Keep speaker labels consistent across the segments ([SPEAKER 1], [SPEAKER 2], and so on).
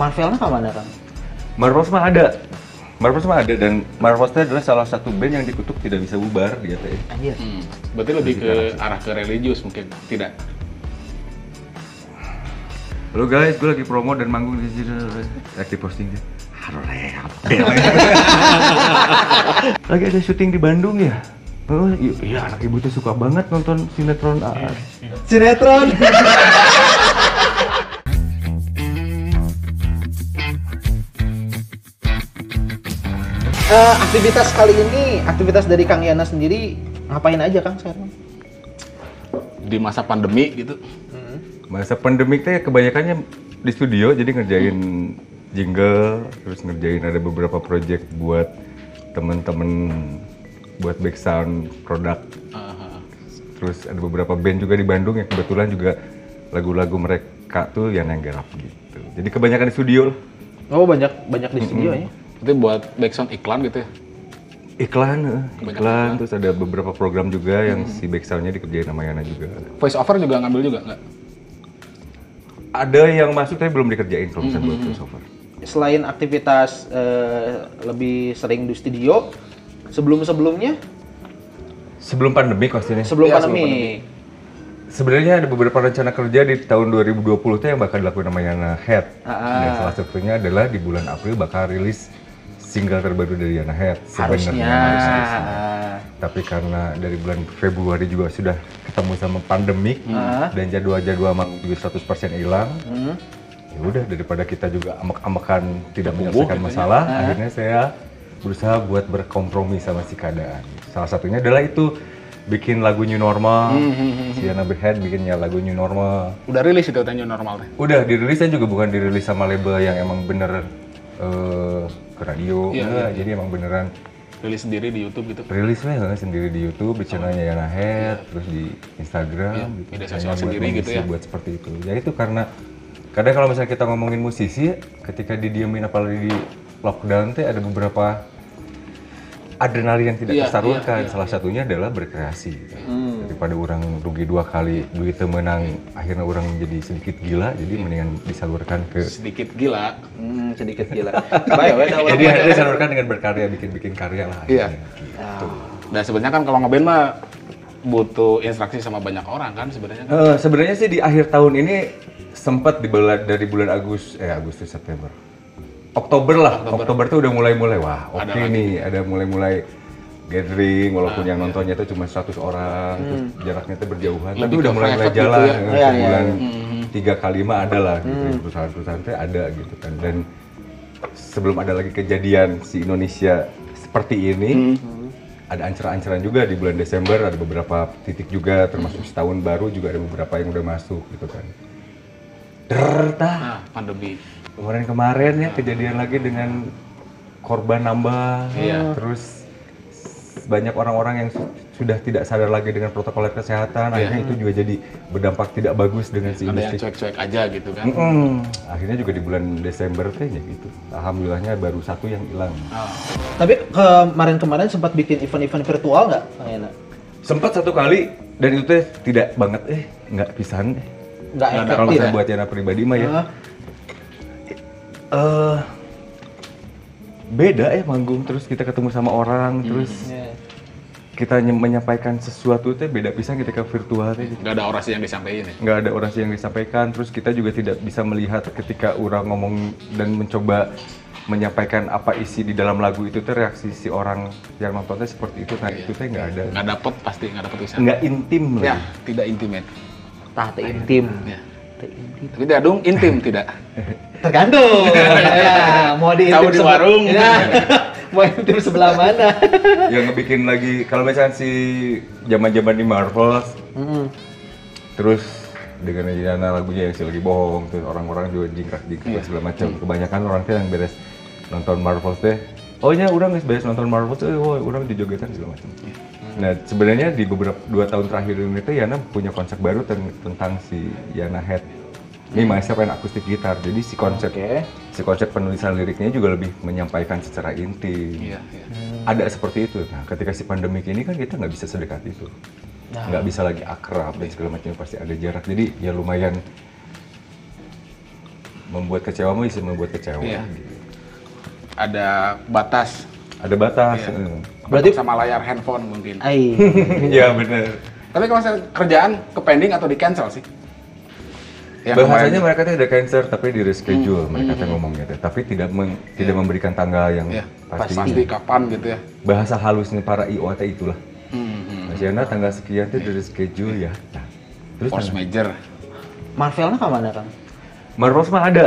[SPEAKER 1] Marvelnya ke mana kan?
[SPEAKER 2] Marvels mah ada. Marvels mah ada dan Marvels itu adalah salah satu band yang dikutuk tidak bisa bubar dia teh.
[SPEAKER 1] Anjir.
[SPEAKER 3] Hmm. Berarti lebih ke arah ke religius mungkin, tidak?
[SPEAKER 2] Halo guys, gue lagi promo dan manggung di sini. Lagi posting dia. Halo Lagi ada syuting di Bandung ya? Oh iya, iya, anak ibu tuh suka banget nonton sinetron AA.
[SPEAKER 1] Sinetron. Eh, aktivitas kali ini, aktivitas dari Kang Yana sendiri ngapain aja Kang sekarang?
[SPEAKER 3] Di masa pandemi gitu.
[SPEAKER 2] Masa pandemik teh kebanyakannya di studio jadi ngerjain jingle, terus ngerjain ada beberapa project buat temen-temen buat back sound produk. Terus ada beberapa band juga di Bandung yang kebetulan juga lagu-lagu mereka tuh yang yang garap gitu. Jadi kebanyakan di studio.
[SPEAKER 1] Oh banyak banyak di studio ya.
[SPEAKER 3] Berarti buat backsound iklan gitu ya?
[SPEAKER 2] Iklan, eh,
[SPEAKER 3] Kebanyakan
[SPEAKER 2] iklan, terus ada beberapa program juga yang si back soundnya dikerjain sama Yana juga.
[SPEAKER 3] Voice over juga ngambil juga nggak?
[SPEAKER 2] Ada yang masuk tapi belum dikerjain kalau misalnya buat voiceover.
[SPEAKER 1] Selain aktivitas eh, lebih sering di studio, sebelum sebelumnya,
[SPEAKER 2] Sebelum pandemi pastinya.
[SPEAKER 1] sebelum
[SPEAKER 3] Iya,
[SPEAKER 1] pandemi.
[SPEAKER 3] sebelum
[SPEAKER 2] Sebenarnya ada beberapa rencana kerja di tahun 2020 tuh yang bakal dilakukan sama Yana Head.
[SPEAKER 1] Ah.
[SPEAKER 2] Dan salah satunya adalah di bulan April bakal rilis single terbaru dari Yana Head.
[SPEAKER 1] Harusnya.
[SPEAKER 2] Sebenarnya harusnya. Tapi karena dari bulan Februari juga sudah ketemu sama pandemik
[SPEAKER 1] Ah.
[SPEAKER 2] dan jadwal-jadwal manggung juga 100% hilang.
[SPEAKER 1] Hmm.
[SPEAKER 2] Ya udah daripada kita juga amek-amekan tidak
[SPEAKER 3] Tumbuh
[SPEAKER 2] menyelesaikan
[SPEAKER 3] gitu ya.
[SPEAKER 2] masalah, akhirnya saya berusaha buat berkompromi sama si keadaan. Salah satunya adalah itu bikin lagu new normal. Si Yana Head bikinnya lagu new normal.
[SPEAKER 3] Udah rilis itu tanya normal teh.
[SPEAKER 2] Udah dirilis juga bukan dirilis sama label yang emang bener eh, ke radio,
[SPEAKER 3] Iya,
[SPEAKER 2] enggak. Jadi emang beneran
[SPEAKER 3] Rilis sendiri di YouTube gitu.
[SPEAKER 2] rilis lah ya, sendiri di YouTube, di channelnya Yana Head, terus di Instagram,
[SPEAKER 3] Iya,
[SPEAKER 2] gitu.
[SPEAKER 3] media sosial
[SPEAKER 2] buat
[SPEAKER 3] sendiri gitu ya.
[SPEAKER 2] Buat seperti itu. Ya itu karena kadang kalau misalnya kita ngomongin musisi, ketika didiemin apalagi di lockdown teh ada beberapa adrenalin yang tidak
[SPEAKER 3] Iya,
[SPEAKER 2] tersalurkan.
[SPEAKER 3] iya, iya,
[SPEAKER 2] Salah satunya adalah berkreasi.
[SPEAKER 1] Hmm.
[SPEAKER 2] Daripada orang rugi dua kali duitnya menang, akhirnya orang jadi sedikit gila, jadi mendingan disalurkan ke
[SPEAKER 3] Sedikit gila.
[SPEAKER 1] Hmm, sedikit gila. Baik,
[SPEAKER 2] jadi akhirnya disalurkan dengan berkarya, bikin-bikin karya lah.
[SPEAKER 3] Iya.
[SPEAKER 2] akhirnya.
[SPEAKER 3] Nah sebenarnya kan kalau ngeband mah butuh instruksi sama banyak orang kan sebenarnya kan.
[SPEAKER 2] Eh, sebenarnya sih di akhir tahun ini sempat di bulan dari bulan Agustus eh Agustus September. Oktober lah. Oktober, tuh udah mulai-mulai wah, oke
[SPEAKER 3] Ada lagi.
[SPEAKER 2] nih, ada mulai-mulai gathering walaupun yang nontonnya itu cuma 100 orang, terus jaraknya tuh berjauhan. Tapi udah
[SPEAKER 3] ke
[SPEAKER 2] mulai-mulai
[SPEAKER 3] private gitu
[SPEAKER 2] jalan.
[SPEAKER 3] ya.
[SPEAKER 1] Iya, iya,
[SPEAKER 2] sebulan
[SPEAKER 3] iya.
[SPEAKER 2] tiga kali mah ada lah gitu. Perusahaan-perusahaan tuh ada gitu kan. Dan sebelum ada lagi kejadian si Indonesia seperti ini, ada ancaran-ancaran juga di bulan Desember ada beberapa titik juga termasuk setahun baru juga ada beberapa yang udah masuk gitu kan. Derta
[SPEAKER 3] Nah pandemi.
[SPEAKER 2] kemarin-kemarin ya kejadian lagi dengan korban nambah,
[SPEAKER 3] Iya.
[SPEAKER 2] terus banyak orang-orang yang su- sudah tidak sadar lagi dengan protokol kesehatan, akhirnya itu juga jadi berdampak tidak bagus dengan si
[SPEAKER 3] Ada yang
[SPEAKER 2] industri.
[SPEAKER 3] cuek-cuek aja gitu kan.
[SPEAKER 2] Mm-mm. Akhirnya juga di bulan Desember teh ya gitu. Alhamdulillahnya baru satu yang hilang.
[SPEAKER 3] Ah.
[SPEAKER 1] Tapi kemarin-kemarin sempat bikin event-event virtual nggak, Kang Yana?
[SPEAKER 2] Sempat satu kali dan itu teh tidak banget eh nggak pisan eh.
[SPEAKER 1] Nggak efektif
[SPEAKER 2] Kalau
[SPEAKER 1] ya?
[SPEAKER 2] misalnya buat Yana pribadi mah ya. Eh beda ya manggung terus kita ketemu sama orang terus
[SPEAKER 1] Iya.
[SPEAKER 2] Kita menyampaikan sesuatu teh beda pisan ketika virtual teh
[SPEAKER 3] Nggak ada orasi yang disampaikan ya.
[SPEAKER 2] nggak ada orasi yang disampaikan terus kita juga tidak bisa melihat ketika orang ngomong dan mencoba menyampaikan apa isi di dalam lagu itu teh reaksi si orang yang nontonnya seperti itu nah itu teh nggak ada
[SPEAKER 3] Nggak dapet pasti nggak dapet bisa.
[SPEAKER 2] nggak intim
[SPEAKER 3] Ya
[SPEAKER 2] lagi
[SPEAKER 3] tidak intimate.
[SPEAKER 1] Tah intim.
[SPEAKER 3] Ya.
[SPEAKER 1] Intim.
[SPEAKER 3] Tapi dadung intim tidak.
[SPEAKER 1] Tergantung. ya, mau di
[SPEAKER 3] Tahu di warung.
[SPEAKER 1] Ya. mau intim sebelah mana?
[SPEAKER 2] yang ngebikin lagi kalau misalnya si zaman zaman di Marvel
[SPEAKER 1] Mm-mm.
[SPEAKER 2] terus dengan Yana lagunya yang si lagi bohong terus orang-orang juga jingkrak jingkrak segala macam. Kebanyakan orang teh yang beres nonton Marvel teh oh ya orang nggak beres nonton Marvel teh oh orang dijogetan segala macam. Nah sebenarnya di beberapa dua tahun terakhir ini tuh Yana punya konsep baru ten- tentang si Yana Head ini myself and akustik gitar jadi si konsep
[SPEAKER 1] Oke.
[SPEAKER 2] si konsep penulisan liriknya juga lebih menyampaikan secara intim
[SPEAKER 3] Iya. iya.
[SPEAKER 2] ada seperti itu. Nah, ketika si pandemik ini kan kita nggak bisa sedekat itu,
[SPEAKER 1] Nah.
[SPEAKER 2] nggak bisa lagi akrab dan segala macam pasti ada jarak. Jadi ya lumayan membuat kecewa bisa membuat kecewa.
[SPEAKER 3] Iya.
[SPEAKER 2] gitu.
[SPEAKER 3] Ada batas.
[SPEAKER 2] Ada batas.
[SPEAKER 3] Iya.
[SPEAKER 2] eh.
[SPEAKER 1] Berarti-
[SPEAKER 3] sama layar handphone mungkin.
[SPEAKER 1] Ai.
[SPEAKER 2] Iya benar.
[SPEAKER 3] Tapi kalau misalnya kerjaan ke pending atau di cancel sih? Yang
[SPEAKER 2] Bahasanya
[SPEAKER 3] kemarin-
[SPEAKER 2] mereka tuh ada cancer tapi di reschedule mereka tuh ngomongnya tuh. Tapi tidak meng- tidak memberikan tanggal yang
[SPEAKER 3] Iya,
[SPEAKER 2] pasti.
[SPEAKER 3] pasti kapan gitu ya.
[SPEAKER 2] Bahasa halusnya para IOT itulah.
[SPEAKER 3] Hmm, hmm.
[SPEAKER 2] Mas Yana tanggal sekian tuh di reschedule ya. Nah, terus
[SPEAKER 3] Force
[SPEAKER 2] tanggal-
[SPEAKER 3] major.
[SPEAKER 1] Marvelnya ke mana kang?
[SPEAKER 2] Marvels mah ada.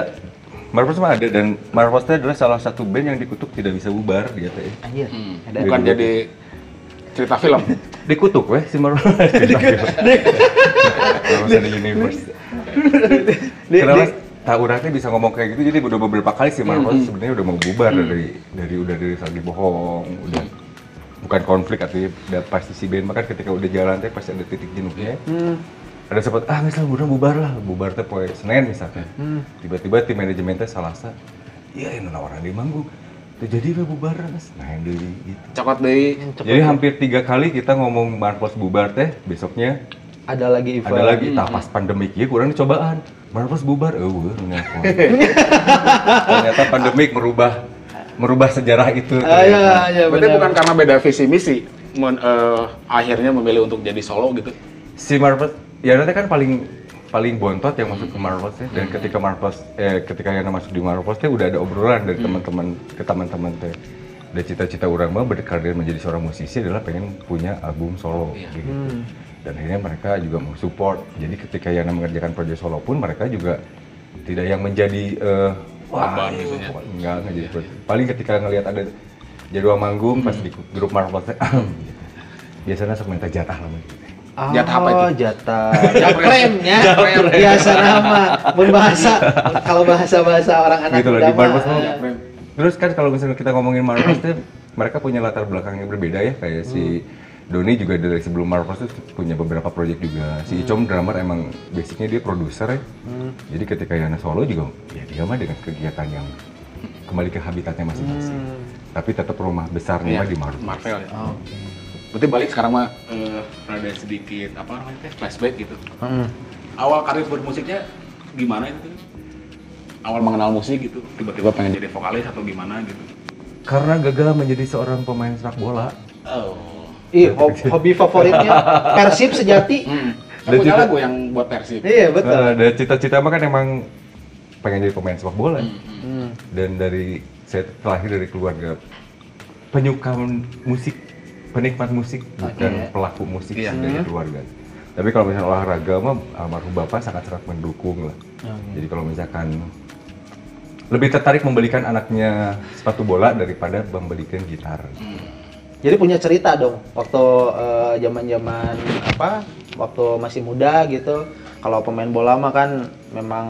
[SPEAKER 2] Marvels mah ada dan Marvels itu adalah salah satu band yang dikutuk tidak bisa bubar dia teh.
[SPEAKER 1] Anjir.
[SPEAKER 3] Hmm.
[SPEAKER 1] Ada.
[SPEAKER 3] Bukan
[SPEAKER 2] Jadi-
[SPEAKER 3] jadi cerita film.
[SPEAKER 2] Dikutuk weh si Marvels. Marvels ada universe. Kenapa? tak orang teh bisa ngomong kayak gitu jadi udah beberapa kali si Marvels sebenarnya udah mau bubar dari dari udah dari lagi bohong udah bukan konflik atau udah pasti si band makan ketika udah jalan teh pasti ada titik jenuhnya
[SPEAKER 1] Hmm.
[SPEAKER 2] ada sempat ah misalnya udah bubar lah. Bubar teh poe Senin misalnya
[SPEAKER 1] Hmm.
[SPEAKER 2] tiba-tiba tim manajemen teh salasa iya yang nawaran di manggung. Tuh jadi we bubar mas. Nah yang deui gitu.
[SPEAKER 3] Cokot deui.
[SPEAKER 2] jadi hampir tiga kali kita ngomong Marvels bubar teh besoknya
[SPEAKER 1] Ada lagi event.
[SPEAKER 2] ada lagi tak pas pandemik ya kurang cobaan Marvels bubar eh ngaku. ternyata pandemik merubah merubah sejarah itu
[SPEAKER 1] Ah, iya, iya,
[SPEAKER 3] Berarti
[SPEAKER 1] benar.
[SPEAKER 3] bukan karena beda visi misi men- eh, akhirnya memilih untuk jadi solo gitu.
[SPEAKER 2] si Marvels ya nanti kan paling paling bontot yang masuk ke Marvels ya dan ketika Marvels eh ketika yang masuk di Marvels teh udah ada obrolan dari teman-teman ke teman-teman teh dan cita-cita orang mah berkarir menjadi seorang musisi adalah pengen punya album solo gitu.
[SPEAKER 1] Hmm.
[SPEAKER 2] Dan akhirnya mereka juga mau support jadi ketika Yana mengerjakan proyek solo pun mereka juga tidak yang menjadi eh, wah
[SPEAKER 3] Beban gitu ya.
[SPEAKER 2] enggak enggak jadi paling ketika ngelihat ada jadwal manggung pas di grup gitu. biasanya sok minta jatah lah gitu.
[SPEAKER 1] Oh,
[SPEAKER 3] Jatah apa itu?
[SPEAKER 1] Jatah. Japremnya. Biasa nama. Berbahasa. Kalau bahasa-bahasa orang anak
[SPEAKER 2] Gitu loh,
[SPEAKER 1] muda
[SPEAKER 2] di
[SPEAKER 1] eh,
[SPEAKER 2] Terus kan kalau misalnya kita ngomongin Marvels tuh mereka punya latar belakang yang berbeda ya kayak si Doni juga dari sebelum Marvels tuh punya beberapa proyek juga. Si Icom drummer emang basicnya dia produser ya. Jadi ketika Yana solo juga ya dia mah dengan kegiatan yang kembali ke habitatnya masing-masing. Tapi tetap rumah besarnya mah di Marvel.
[SPEAKER 3] Marvel ya.
[SPEAKER 1] Oh.
[SPEAKER 3] Berarti balik sekarang mah eh, rada sedikit apa namanya teh flashback gitu.
[SPEAKER 1] Hmm.
[SPEAKER 3] Awal karir bermusiknya gimana itu? Awal mengenal musik gitu, tiba-tiba pengen jadi vokalis atau gimana gitu.
[SPEAKER 2] Karena gagal menjadi seorang pemain sepak bola.
[SPEAKER 3] Oh.
[SPEAKER 1] Ih, hob- hobi favoritnya Persib sejati.
[SPEAKER 3] Hmm.
[SPEAKER 2] Dan
[SPEAKER 3] punya
[SPEAKER 2] juga-
[SPEAKER 3] lagu yang buat Persib.
[SPEAKER 1] Iya, betul.
[SPEAKER 2] Nah, dan cita-cita mah kan emang pengen jadi pemain sepak bola.
[SPEAKER 1] Hmm.
[SPEAKER 2] dan dari saya terlahir dari keluarga penyuka musik penikmat musik bukan
[SPEAKER 1] Oke.
[SPEAKER 2] pelaku musik
[SPEAKER 3] Iya.
[SPEAKER 2] sih dari keluarga tapi kalau misalnya olahraga mah almarhum bapak sangat sangat mendukung lah jadi kalau misalkan lebih tertarik membelikan anaknya sepatu bola daripada membelikan gitar
[SPEAKER 1] Jadi punya cerita dong waktu eh, zaman-zaman apa? Waktu masih muda gitu. Kalau pemain bola mah kan memang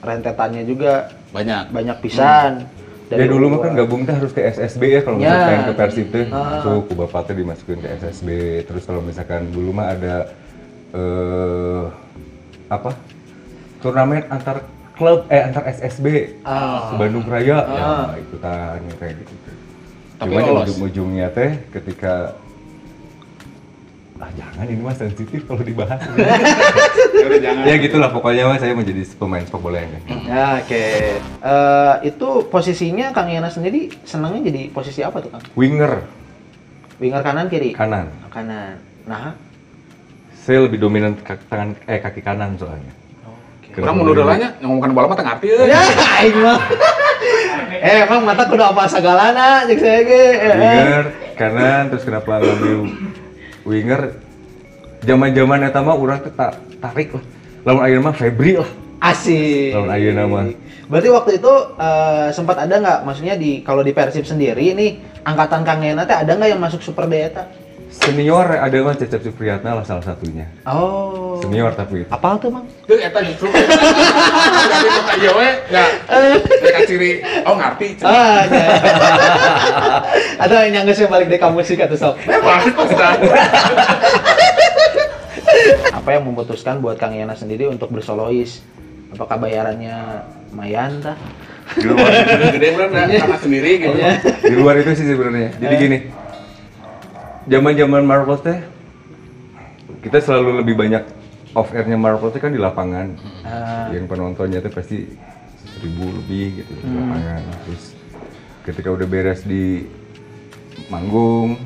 [SPEAKER 1] rentetannya juga
[SPEAKER 3] Banyak.
[SPEAKER 1] banyak pisan.
[SPEAKER 2] ya dulu mah kan
[SPEAKER 1] gak
[SPEAKER 2] gabung teh harus ke SSB ya kalau
[SPEAKER 1] Ya.
[SPEAKER 2] misalkan ke Persib teh
[SPEAKER 1] Ah.
[SPEAKER 2] masuk ku bapak teh dimasukin ke SSB terus kalau misalkan dulu mah ada eh apa turnamen antar klub eh antar SSB
[SPEAKER 1] Ah.
[SPEAKER 2] Bandung Raya
[SPEAKER 1] Ah.
[SPEAKER 2] ya ikutan ya, kayak gitu
[SPEAKER 3] Tapi lolos.
[SPEAKER 2] ujung-ujungnya teh ketika ah jangan ini mah sensitif kalau dibahas
[SPEAKER 3] Ya udah jangan.
[SPEAKER 2] ya gitulah pokoknya mah saya menjadi pemain sepak bola yang
[SPEAKER 1] Ya, oke. Eh, itu posisinya Kang Yana sendiri senangnya jadi posisi apa tuh Kang?
[SPEAKER 2] winger
[SPEAKER 1] Winger kanan kiri?
[SPEAKER 2] kanan
[SPEAKER 1] Kanan. Nah,
[SPEAKER 2] saya lebih dominan kaki, tangan eh kaki kanan soalnya
[SPEAKER 1] oke.
[SPEAKER 3] Orang mundur dalanya ngomongkan bola mah euy.
[SPEAKER 1] Ya, aing mah. Eh, emang mata kudu apa segalana cek saya ge.
[SPEAKER 2] Winger kanan terus kenapa ngambil winger zaman-zaman eta mah urang teh ta- tarik lah lamun ayeuna mah Febri lah
[SPEAKER 1] Asik.
[SPEAKER 2] Lawan ayeuna mah.
[SPEAKER 1] Berarti waktu itu eh, sempat ada nggak maksudnya di kalau di Persib sendiri nih angkatan Kang Yana teh ada nggak yang masuk Super D eta?
[SPEAKER 2] Senior ada mah Cecep Supriyatna lah salah satunya
[SPEAKER 1] Oh.
[SPEAKER 2] senior tapi
[SPEAKER 1] Apal tuh, Mang?
[SPEAKER 3] Tuh eta justru. Tapi kok ieu we enggak. Mereka ciri oh ngarti. ciri.
[SPEAKER 1] Ah, ya. Ada yang nyangges balik dari kamu sih kata sok.
[SPEAKER 3] Memang.
[SPEAKER 1] Apa yang memutuskan buat Kang Yana sendiri untuk bersolois? Apakah bayarannya lumayan tah?
[SPEAKER 2] di luar,
[SPEAKER 3] Gede bener sama sendiri gitu.
[SPEAKER 1] Iya.
[SPEAKER 2] di luar itu sih sebenarnya jadi gini zaman-zaman Marvel teh kita selalu lebih banyak off airnya Marvel teh kan di lapangan.
[SPEAKER 1] Ah,
[SPEAKER 2] yang penontonnya tuh pasti seribu lebih gitu belakangan terus ketika udah beres di manggung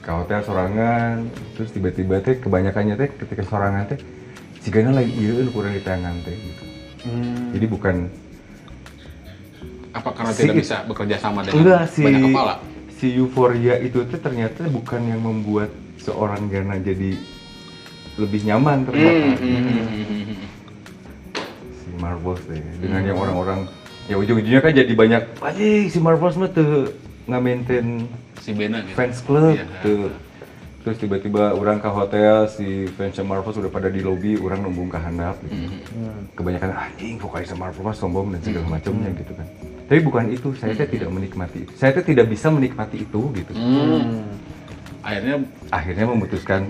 [SPEAKER 2] ke hotel sorangan terus tiba-tiba teh kebanyakannya teh ketika sorangan teh jika lagi iya kurang di tangan teh gitu.
[SPEAKER 1] Hmm.
[SPEAKER 2] jadi bukan
[SPEAKER 3] Apa karena
[SPEAKER 2] Si-
[SPEAKER 3] tidak bisa bekerja sama dengan
[SPEAKER 2] enggak si
[SPEAKER 3] banyak kepala?
[SPEAKER 2] Si euforia itu tuh ternyata bukan yang membuat seorang Gana jadi lebih nyaman ternyata
[SPEAKER 3] Hmm.
[SPEAKER 2] si Marvels deh dengan yang orang-orang ya ujung-ujungnya kan jadi banyak anjing si Marvels mah tuh nggak maintain
[SPEAKER 3] Si Bena gitu.
[SPEAKER 2] fans club
[SPEAKER 3] Iya.
[SPEAKER 2] tuh terus tiba-tiba orang ke hotel si fans Marvels udah pada di lobby orang numbung ke handap gitu.
[SPEAKER 1] Hmm.
[SPEAKER 2] kebanyakan anjing vokalis Marvels sombong dan segala macamnya gitu kan tapi bukan itu saya teh tidak menikmati itu saya tidak bisa menikmati itu gitu
[SPEAKER 3] Hmm. Akhirnya
[SPEAKER 2] akhirnya memutuskan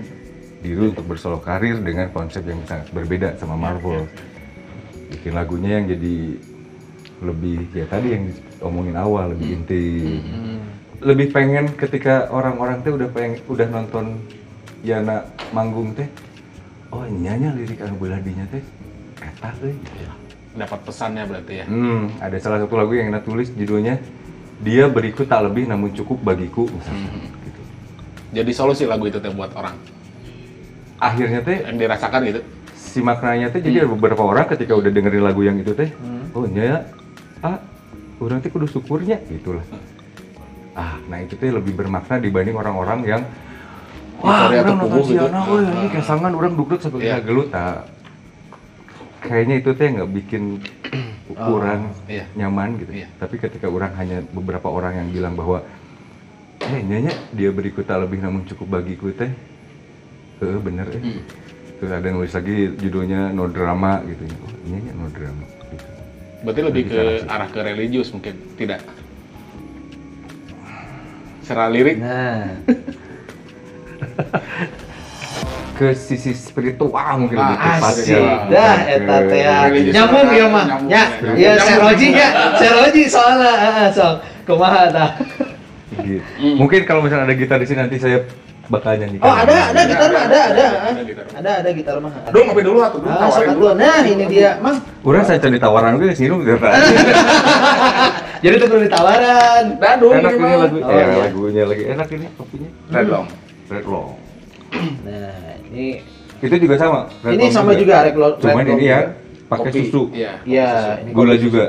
[SPEAKER 2] diri untuk bersolo karir dengan konsep yang sangat berbeda sama Marvel. Bikin lagunya yang jadi lebih ya tadi yang diomongin awal lebih intim. Lebih pengen ketika orang-orang teh udah pengen udah nonton Yana manggung teh. Oh nyanya lirik anu beladinya teh eta euy.
[SPEAKER 3] dapat pesannya berarti ya.
[SPEAKER 2] Hmm, ada salah satu lagu yang Ena tulis judulnya dia beriku tak lebih namun cukup bagiku misalnya gitu.
[SPEAKER 3] Jadi solusi lagu itu teh buat orang
[SPEAKER 2] Akhirnya teh
[SPEAKER 3] yang dirasakan gitu.
[SPEAKER 2] si maknanya teh jadi ada beberapa orang ketika udah dengerin lagu yang itu teh oh nya ah orang teh kudu syukurnya gitulah ah nah itu teh lebih bermakna dibanding orang-orang yang wah orang nonton si
[SPEAKER 3] gitu.
[SPEAKER 2] Ana weh ini kesangan orang duduk sampai yeah. gelut ah kayaknya itu teh nggak bikin ukuran
[SPEAKER 3] iya.
[SPEAKER 2] nyaman gitu
[SPEAKER 3] Iya.
[SPEAKER 2] tapi ketika orang hanya beberapa orang yang bilang bahwa eh nyanya dia beriku tak lebih namun cukup bagiku teh eh bener eh
[SPEAKER 3] Hmm.
[SPEAKER 2] terus ada nulis lagi judulnya no drama gitu oh, nyanya no drama gitu.
[SPEAKER 3] Berarti lebih
[SPEAKER 2] Lebih
[SPEAKER 3] ke
[SPEAKER 2] arah
[SPEAKER 3] ke religius mungkin, tidak? Secara lirik,
[SPEAKER 1] Nah,
[SPEAKER 2] ke sisi spiritual mungkin lebih
[SPEAKER 3] Ah,
[SPEAKER 2] tepat
[SPEAKER 1] asik.
[SPEAKER 2] ya.
[SPEAKER 1] Dah eta teh ya.
[SPEAKER 3] religius
[SPEAKER 1] Nyambung ya mah. Ya,
[SPEAKER 3] nyambung.
[SPEAKER 1] ya
[SPEAKER 3] Nyambung.
[SPEAKER 1] seroji ya. Seroji soalnya heeh sok. Kumaha tah?
[SPEAKER 2] gitu. Mungkin kalau misalnya ada gitar di sini nanti saya bakal nyanyikan
[SPEAKER 1] Oh, ada ada gitar mah ada ada.
[SPEAKER 3] Ada gitar.
[SPEAKER 1] Ada gitar mah.
[SPEAKER 3] aduh ngopi dulu atuh, dulu
[SPEAKER 1] Ah,
[SPEAKER 3] tawarin dulu.
[SPEAKER 1] Nah, ini dia, Mang.
[SPEAKER 2] Urang saya cari tawaran gue sini udah
[SPEAKER 1] Jadi perlu ditawaran.
[SPEAKER 3] Dadu,
[SPEAKER 2] enak ini lagu
[SPEAKER 1] Oh,
[SPEAKER 2] eh,
[SPEAKER 1] iya.
[SPEAKER 2] lagunya lagi enak ini kopinya
[SPEAKER 3] Red Long.
[SPEAKER 2] Red Long
[SPEAKER 1] Nah, ini
[SPEAKER 2] itu juga sama Red
[SPEAKER 1] Ini sama juga, Red Long-
[SPEAKER 2] cuman ini ya
[SPEAKER 1] juga.
[SPEAKER 2] pakai susu
[SPEAKER 3] Iya.
[SPEAKER 1] Iya, ini
[SPEAKER 2] gula
[SPEAKER 1] kopi
[SPEAKER 2] juga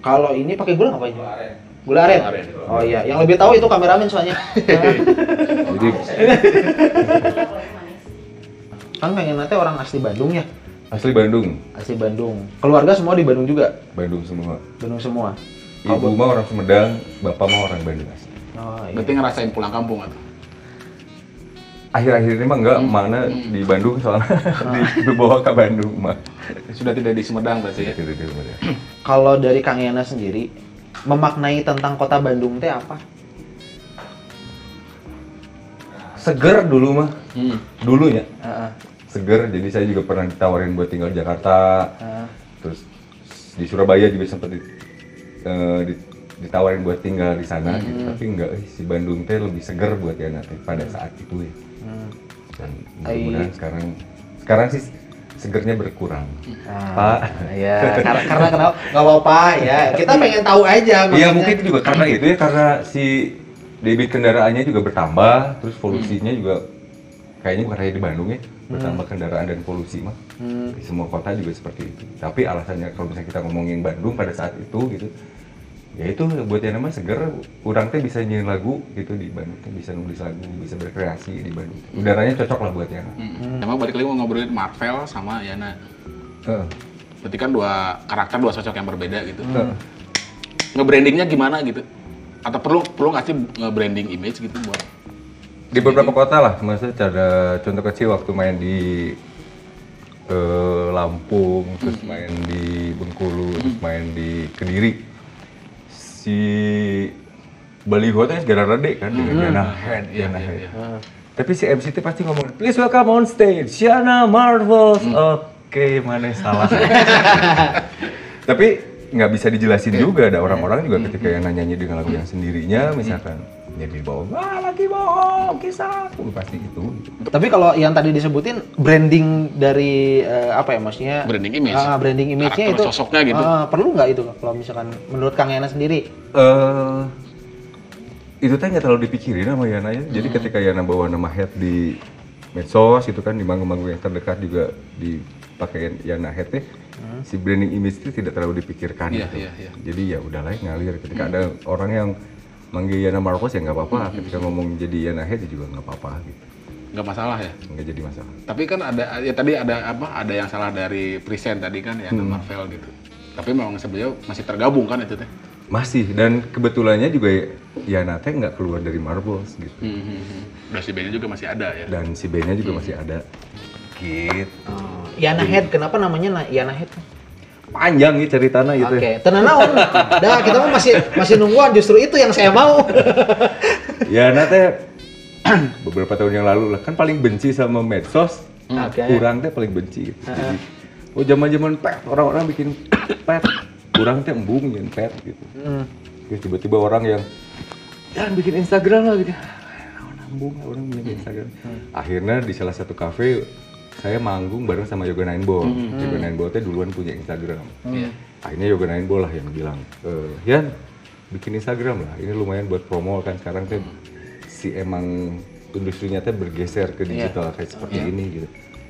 [SPEAKER 1] Kalau ini pakai gula? Gula aren.
[SPEAKER 3] Gula aren.
[SPEAKER 1] Oh iya, yang lebih tahu itu kameramen soalnya.
[SPEAKER 2] jadi
[SPEAKER 1] kan pengen nanti orang asli Bandung ya.
[SPEAKER 2] asli Bandung
[SPEAKER 1] Asli Bandung. Keluarga semua di Bandung juga.
[SPEAKER 2] Bandung semua
[SPEAKER 1] Bandung semua.
[SPEAKER 2] Ibu mah orang Sumedang bapak mah orang Bandung asli
[SPEAKER 1] Oh, iya.
[SPEAKER 3] Berarti ngerasain pulang kampung atuh.
[SPEAKER 2] akhir-akhir ini mah enggak mana di Bandung soalnya di- dibawa ke Bandung mah
[SPEAKER 3] Sudah tidak di Sumedang berarti ya.
[SPEAKER 2] Gitu, gitu, gitu.
[SPEAKER 1] Kalau dari Kang Yana sendiri memaknai tentang kota Bandung teh apa?
[SPEAKER 2] seger dulu mah
[SPEAKER 3] Hmm.
[SPEAKER 2] dulunya
[SPEAKER 1] Heeh.
[SPEAKER 2] seger jadi saya juga pernah ditawarin buat tinggal di Jakarta
[SPEAKER 1] heeh.
[SPEAKER 2] terus di Surabaya juga sempat di- ditawarin buat tinggal di sana gitu. Tapi enggak eh, si Bandung teh lebih seger buat ya nanti pada saat itu ya.
[SPEAKER 1] Hmm.
[SPEAKER 2] dan mudah-mudahan sekarang sekarang sih segernya berkurang.
[SPEAKER 1] Ah,
[SPEAKER 2] Pak.
[SPEAKER 1] ya karena karena kenapa? Nggak apa-apa ya. Kita pengen tahu aja
[SPEAKER 2] Iya mungkin itu juga karena itu ya karena si debit kendaraannya juga bertambah terus polusinya juga kayaknya bukan hanya di Bandung ya bertambah kendaraan dan polusi mah.
[SPEAKER 1] Hmm.
[SPEAKER 2] di semua kota juga seperti itu. Tapi alasannya kalau misalnya kita ngomongin Bandung pada saat itu gitu ya itu buat yang namanya seger kurang teh bisa nyanyiin lagu gitu di Bandung teh bisa nulis lagu bisa berkreasi di Bandung udaranya cocok lah buat yang
[SPEAKER 3] Hmm. Emang balik lagi mau ngobrolin Marvel sama Yana.
[SPEAKER 2] Heeh.
[SPEAKER 3] Berarti kan dua karakter, dua sosok yang berbeda gitu.
[SPEAKER 2] Heeh.
[SPEAKER 3] Nge-brandingnya gimana gitu? Atau perlu perlu nggak sih nge-branding image gitu buat
[SPEAKER 2] di beberapa kota lah maksudnya ada contoh kecil waktu main di eh, Lampung terus main di Bengkulu terus main di Kediri si baliho segala rade kan dengan Yana Head
[SPEAKER 3] Iya,
[SPEAKER 2] Yana
[SPEAKER 3] iya,
[SPEAKER 2] Head.
[SPEAKER 3] iya.
[SPEAKER 2] tapi si MC teh pasti ngomong please welcome on stage Shana Marvels. Oke mana salah? Tapi nggak bisa dijelasin juga ada orang-orang juga ketika yang nyanyi dengan lagu yang sendirinya misalkan jadi bohong ah lagi bohong kisah aku pasti itu gitu.
[SPEAKER 1] Tapi kalau yang tadi disebutin branding dari eh, apa ya maksudnya?
[SPEAKER 3] Branding image.
[SPEAKER 1] Ah, branding image-nya itu
[SPEAKER 3] sosoknya gitu.
[SPEAKER 1] ah, perlu nggak itu kalau misalkan menurut Kang Yana sendiri?
[SPEAKER 2] eh itu teh nggak terlalu dipikirin sama Yana ya. Jadi ketika Yana bawa nama head di medsos itu kan di manggung-manggung yang terdekat juga dipakai Yana head teh si branding image itu tidak terlalu dipikirkan
[SPEAKER 3] Iya,
[SPEAKER 2] gitu.
[SPEAKER 3] iya, iya.
[SPEAKER 2] Jadi ya udahlah ngalir. Ketika ada orang yang manggil Yana Marcos ya nggak apa-apa. Ketika ngomong jadi Yana head ya juga nggak apa-apa gitu.
[SPEAKER 3] Nggak masalah ya.
[SPEAKER 2] Nggak jadi masalah.
[SPEAKER 3] Tapi kan ada ya tadi ada apa? Ada yang salah dari present tadi kan ya Marvel gitu. Tapi memang sebenarnya masih tergabung kan itu teh.
[SPEAKER 2] Masih dan kebetulannya juga Yana teh nggak keluar dari Marbles gitu.
[SPEAKER 3] Hmm, hmm, hmm. Dan si bandnya juga masih ada ya.
[SPEAKER 2] Dan si B-nya juga masih ada. Gitu.
[SPEAKER 1] Oh, Yana Head, kenapa namanya na- Yana Head?
[SPEAKER 2] Panjang nih ceritanya gitu.
[SPEAKER 1] Oke, tenang naon. Dah, kita mah masih masih nungguan justru itu yang saya mau.
[SPEAKER 2] Ya nanti beberapa tahun yang lalu lah kan paling benci sama medsos.
[SPEAKER 1] Oke.
[SPEAKER 2] Kurang teh paling benci gitu. Jadi oh zaman-zaman pet orang-orang bikin pet, kurang teh embung yang pet gitu.
[SPEAKER 1] Hmm.
[SPEAKER 2] Terus tiba-tiba orang yang jangan bikin Instagram lah gitu. Ah, Nambung lah orang bikin Instagram. Akhirnya di salah satu kafe saya manggung bareng sama Yoga Nine Ball. Yoga Nine Ball teh duluan punya Instagram.
[SPEAKER 3] Iya.
[SPEAKER 2] Akhirnya Yoga Nine Ball lah yang bilang, eh, Yan, bikin Instagram lah. Ini lumayan buat promo kan sekarang teh si emang industrinya teh bergeser ke digital kayak seperti ini gitu.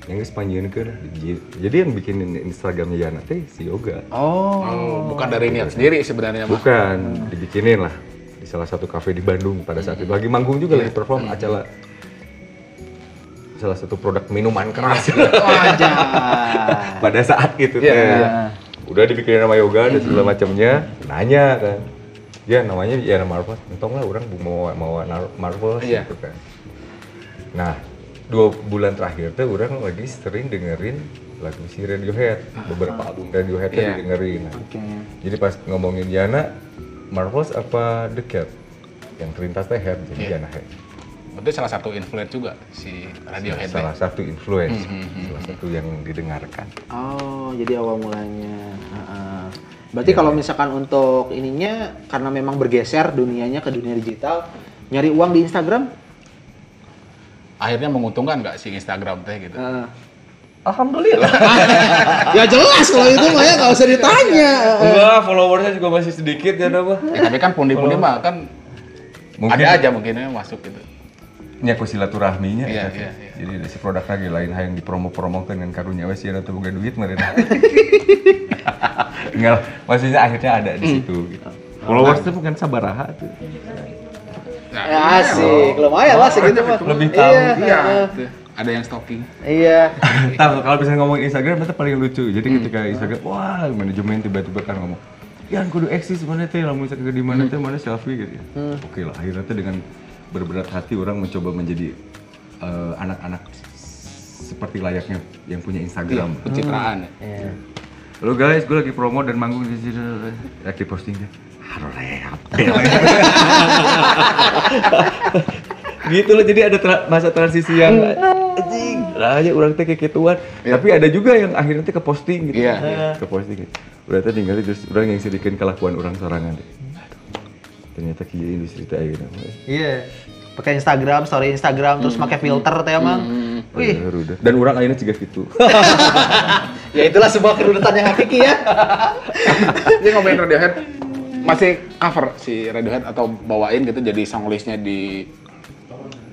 [SPEAKER 2] Yang Spanyol kan, jadi yang bikin Instagramnya Yana teh si Yoga.
[SPEAKER 1] Oh.
[SPEAKER 3] Oh, bukan dari niat sendiri sebenarnya mah.
[SPEAKER 2] Bukan, dibikinin lah di salah satu kafe di Bandung pada saat itu. Lagi manggung juga lagi perform acara salah satu produk minuman keras
[SPEAKER 1] Wajah.
[SPEAKER 2] pada saat itu
[SPEAKER 3] Iya,
[SPEAKER 2] teh.
[SPEAKER 1] iya.
[SPEAKER 2] Udah dibikinin nama yoga dan segala macamnya, nanya kan. Ya namanya ya nama Marvel, entong lah orang mau mau Marvel
[SPEAKER 3] Iya.
[SPEAKER 2] gitu kan. Nah, dua bulan terakhir tuh orang lagi sering dengerin lagu si Radiohead, beberapa album Radiohead tuh
[SPEAKER 3] Iya.
[SPEAKER 2] didengerin. Nah,
[SPEAKER 1] Oke.
[SPEAKER 2] jadi pas ngomongin Yana, Marvels apa The Cat? Yang terlintas teh Head, jadi
[SPEAKER 3] Iya.
[SPEAKER 2] Yana Head.
[SPEAKER 3] Berarti salah satu influence juga si Radiohead.
[SPEAKER 2] Salah
[SPEAKER 3] teh.
[SPEAKER 2] satu influence,
[SPEAKER 3] Hmm, hmm, hmm,
[SPEAKER 2] salah satu yang didengarkan.
[SPEAKER 1] Oh, jadi awal mulanya. Heeh. Berarti kalau misalkan untuk ininya karena memang bergeser dunianya ke dunia digital, nyari uang di Instagram?
[SPEAKER 3] Akhirnya menguntungkan nggak si Instagram teh gitu?
[SPEAKER 1] Heeh.
[SPEAKER 2] Alhamdulillah.
[SPEAKER 1] ya jelas kalau itu mah ya nggak usah ditanya.
[SPEAKER 2] Enggak, followersnya juga masih sedikit ya apa?
[SPEAKER 3] Ya, tapi kan pundi-pundi mah kan
[SPEAKER 2] Mungkin
[SPEAKER 3] ada aja mungkin yang masuk gitu.
[SPEAKER 2] Nyaku silaturahminya
[SPEAKER 3] Iya,
[SPEAKER 2] teh.
[SPEAKER 3] iya, iya.
[SPEAKER 2] Jadi ada si produk lagi lain yang dipromo-promokan dengan karunya wes ya atau boga duit meureun. Enggak, lah, maksudnya akhirnya ada di situ gitu. Followers itu bukan sabaraha tuh.
[SPEAKER 3] Nah,
[SPEAKER 1] Ya, asik, lumayan lah segitu mah.
[SPEAKER 2] Lebih tahu.
[SPEAKER 1] Iya.
[SPEAKER 3] iya. Ada yang stalking.
[SPEAKER 1] Iya.
[SPEAKER 2] Tahu kalau bisa ngomongin Instagram itu paling lucu. Jadi ketika Instagram, wah manajemen tiba-tiba kan ngomong, ya kudu eksis mana teh, lamun misalkan di mana teh, mana selfie gitu. ya." Oke lah, akhirnya teh dengan berberat hati orang mencoba menjadi eh, anak-anak seperti layaknya yang punya Instagram.
[SPEAKER 3] Pencitraan ya.
[SPEAKER 1] Iya.
[SPEAKER 2] Halo guys, gue lagi promo dan manggung di sini. Lagi posting deh. Harus gitu loh jadi ada tra- masa transisi yang anjing lah aja orang teh kayak gituan tapi ada juga yang akhirnya teh ke posting gitu
[SPEAKER 3] Iya, iya.
[SPEAKER 2] ke posting gitu udah teh tinggal terus orang yang sedikit kelakuan orang sorangan deh ternyata industri teh ayeuna mah.
[SPEAKER 1] Iya. Pakai Instagram, story Instagram, terus pakai filter teh emang. Wih,
[SPEAKER 2] Bener, udah. dan orang akhirnya juga gitu
[SPEAKER 1] ya itulah sebuah kerudutan yang hakiki ya.
[SPEAKER 3] Dia ngomongin Radiohead, masih cover si Radiohead atau bawain gitu jadi songlistnya di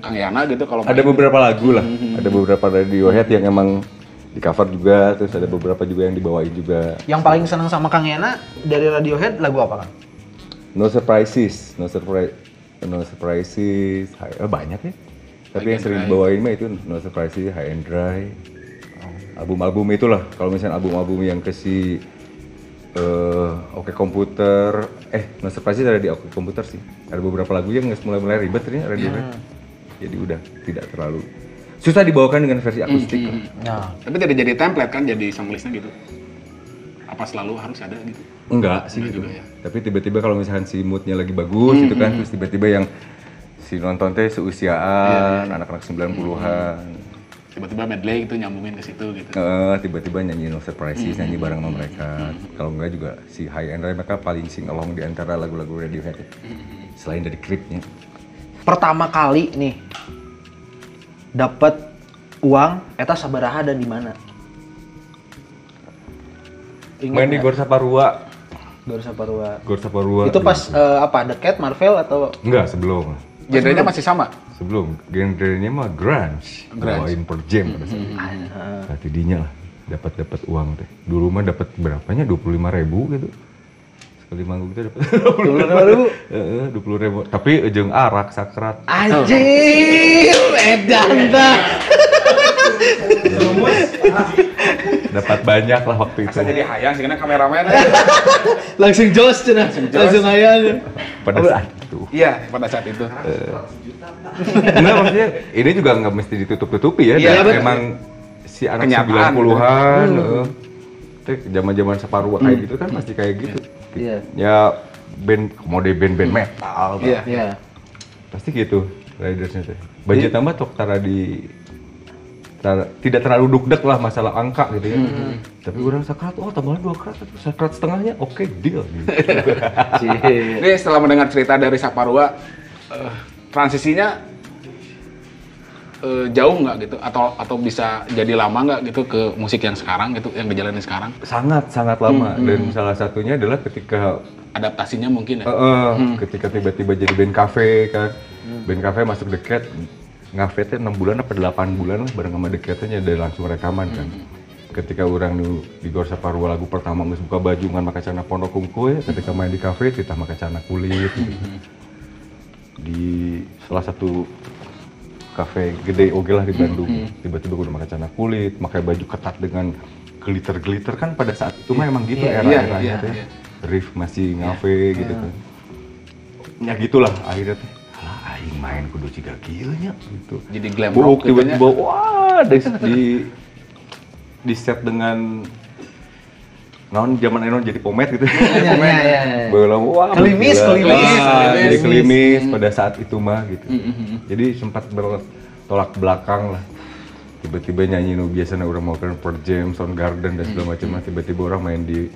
[SPEAKER 3] Kang Yana gitu kalau
[SPEAKER 2] ada beberapa lagu lah ada beberapa Radiohead yang emang di cover juga terus ada beberapa juga yang dibawain juga
[SPEAKER 1] Yang paling senang sama Kang Yana dari Radiohead lagu apa Kang?
[SPEAKER 2] No surprises, no surprise, no surprises, high, eh, banyak ya. Tapi
[SPEAKER 3] High
[SPEAKER 2] yang sering dibawain mah itu no surprises, high and dry. Album-album itulah. Kalau misalnya album-album yang ke si eh, Oke Komputer, eh no surprises ada di Oke Komputer sih. Ada beberapa lagu yang nggak mulai-mulai ribet ternyata Radiohead. Jadi udah tidak terlalu susah dibawakan dengan versi akustik lah.
[SPEAKER 1] Nah,
[SPEAKER 3] Tapi tidak jadi template kan jadi songlistnya gitu. Apa selalu harus ada gitu?
[SPEAKER 2] Enggak sih
[SPEAKER 3] Enggak
[SPEAKER 2] gitu.
[SPEAKER 3] juga ya.
[SPEAKER 2] Tapi tiba-tiba kalau misalkan si moodnya lagi bagus gitu kan, terus tiba-tiba yang si nonton teh seusiaan, anak-anak 90-an.
[SPEAKER 3] Tiba-tiba medley itu nyambungin ke situ gitu.
[SPEAKER 2] Eh, tiba-tiba nyanyi No Surprises, nyanyi bareng sama mereka. Kalau enggak juga si High and Dry mereka paling sing along di antara lagu-lagu Radiohead. ya. Selain dari klipnya.
[SPEAKER 1] pertama kali nih dapat uang eta sabaraha dan di mana? Ingat
[SPEAKER 2] Main di? Gor Saparua.
[SPEAKER 1] Gor Saparua.
[SPEAKER 2] Gor Saparua.
[SPEAKER 1] Itu pas eh, apa? Deket Marvel atau
[SPEAKER 2] Enggak, sebelum.
[SPEAKER 3] Genrenya masih sama.
[SPEAKER 2] Sebelum. Genrenya mah grunge.
[SPEAKER 3] Grunge.
[SPEAKER 2] Bawain per jam pada saat itu. Nah, tidinya lah dapat dapat uang teh. Dulu mah dapat berapanya? 25 ribu gitu. Sekali manggung kita dapat
[SPEAKER 1] dulu baru?
[SPEAKER 2] Heeh, 20 ribu. Tapi ejeng arak sakrat.
[SPEAKER 1] Anjir, edan dah.
[SPEAKER 2] Dapat banyak lah waktu itu.
[SPEAKER 3] Asa jadi hayang sih karena kameramen.
[SPEAKER 1] Langsung jos cenah. Langsung ayang.
[SPEAKER 2] Pada saat itu.
[SPEAKER 3] Iya, pada saat itu.
[SPEAKER 2] Enggak maksudnya ini juga nggak mesti ditutup-tutupi ya.
[SPEAKER 3] Iya,
[SPEAKER 2] Dan
[SPEAKER 3] betul.
[SPEAKER 2] emang si anak
[SPEAKER 3] Kenyataan.
[SPEAKER 2] 90-an heeh. Teh zaman-zaman Saparua kayak gitu kan pasti kayak gitu.
[SPEAKER 1] Iya.
[SPEAKER 2] Ya band mode band-band metal.
[SPEAKER 3] Iya.
[SPEAKER 1] Iya.
[SPEAKER 2] Pasti gitu ridersnya teh. Budget tambah tok tara di tidak terlalu dukdek lah masalah angka gitu ya. Tapi orang sakrat, oh tambahan dua krat, sakrat setengahnya, oke deal. Gitu.
[SPEAKER 3] Ini setelah mendengar cerita dari Saparua, eh, transisinya eh, jauh nggak gitu? Atau atau bisa jadi lama nggak gitu ke musik yang sekarang gitu, yang dijalani sekarang?
[SPEAKER 2] sangat sangat lama dan salah satunya adalah ketika
[SPEAKER 3] Adaptasinya mungkin ya?
[SPEAKER 2] Eh, eh, ketika tiba-tiba jadi band cafe kan band cafe masuk deket ngafe teh 6 bulan apa 8 bulan lah bareng sama deketnya dan langsung rekaman kan. Ketika orang nu di Gor Saparua lagu pertama geus buka baju ngan make celana pondok kungku ya ketika main di cafe kita make celana kulit. Gitu. di salah satu kafe gede oke lah di Bandung tiba-tiba udah pakai celana kulit pakai baju ketat dengan glitter-glitter kan pada saat itu mah emang gitu
[SPEAKER 1] Iya,
[SPEAKER 2] era-eranya
[SPEAKER 3] iya,
[SPEAKER 2] teh
[SPEAKER 3] iya.
[SPEAKER 2] riff masih ngafe gitu kan. Ya gitulah akhirnya alah aing main kudu ciga kieu nya gitu.
[SPEAKER 3] Jadi glam rock gitu
[SPEAKER 2] tiba-tiba wah di, di di set dengan non zaman enon jadi pomet gitu.
[SPEAKER 1] Iya, iya, iya.
[SPEAKER 2] Belum, wah
[SPEAKER 1] Kelimis, kelimis,
[SPEAKER 2] Ah,
[SPEAKER 3] kelimis.
[SPEAKER 2] jadi kelimis pada saat itu mah gitu. jadi sempat bertolak belakang lah. Tiba-tiba nyanyi nu biasanya orang mau kan per jam sound garden dan segala macam lah tiba-tiba orang main di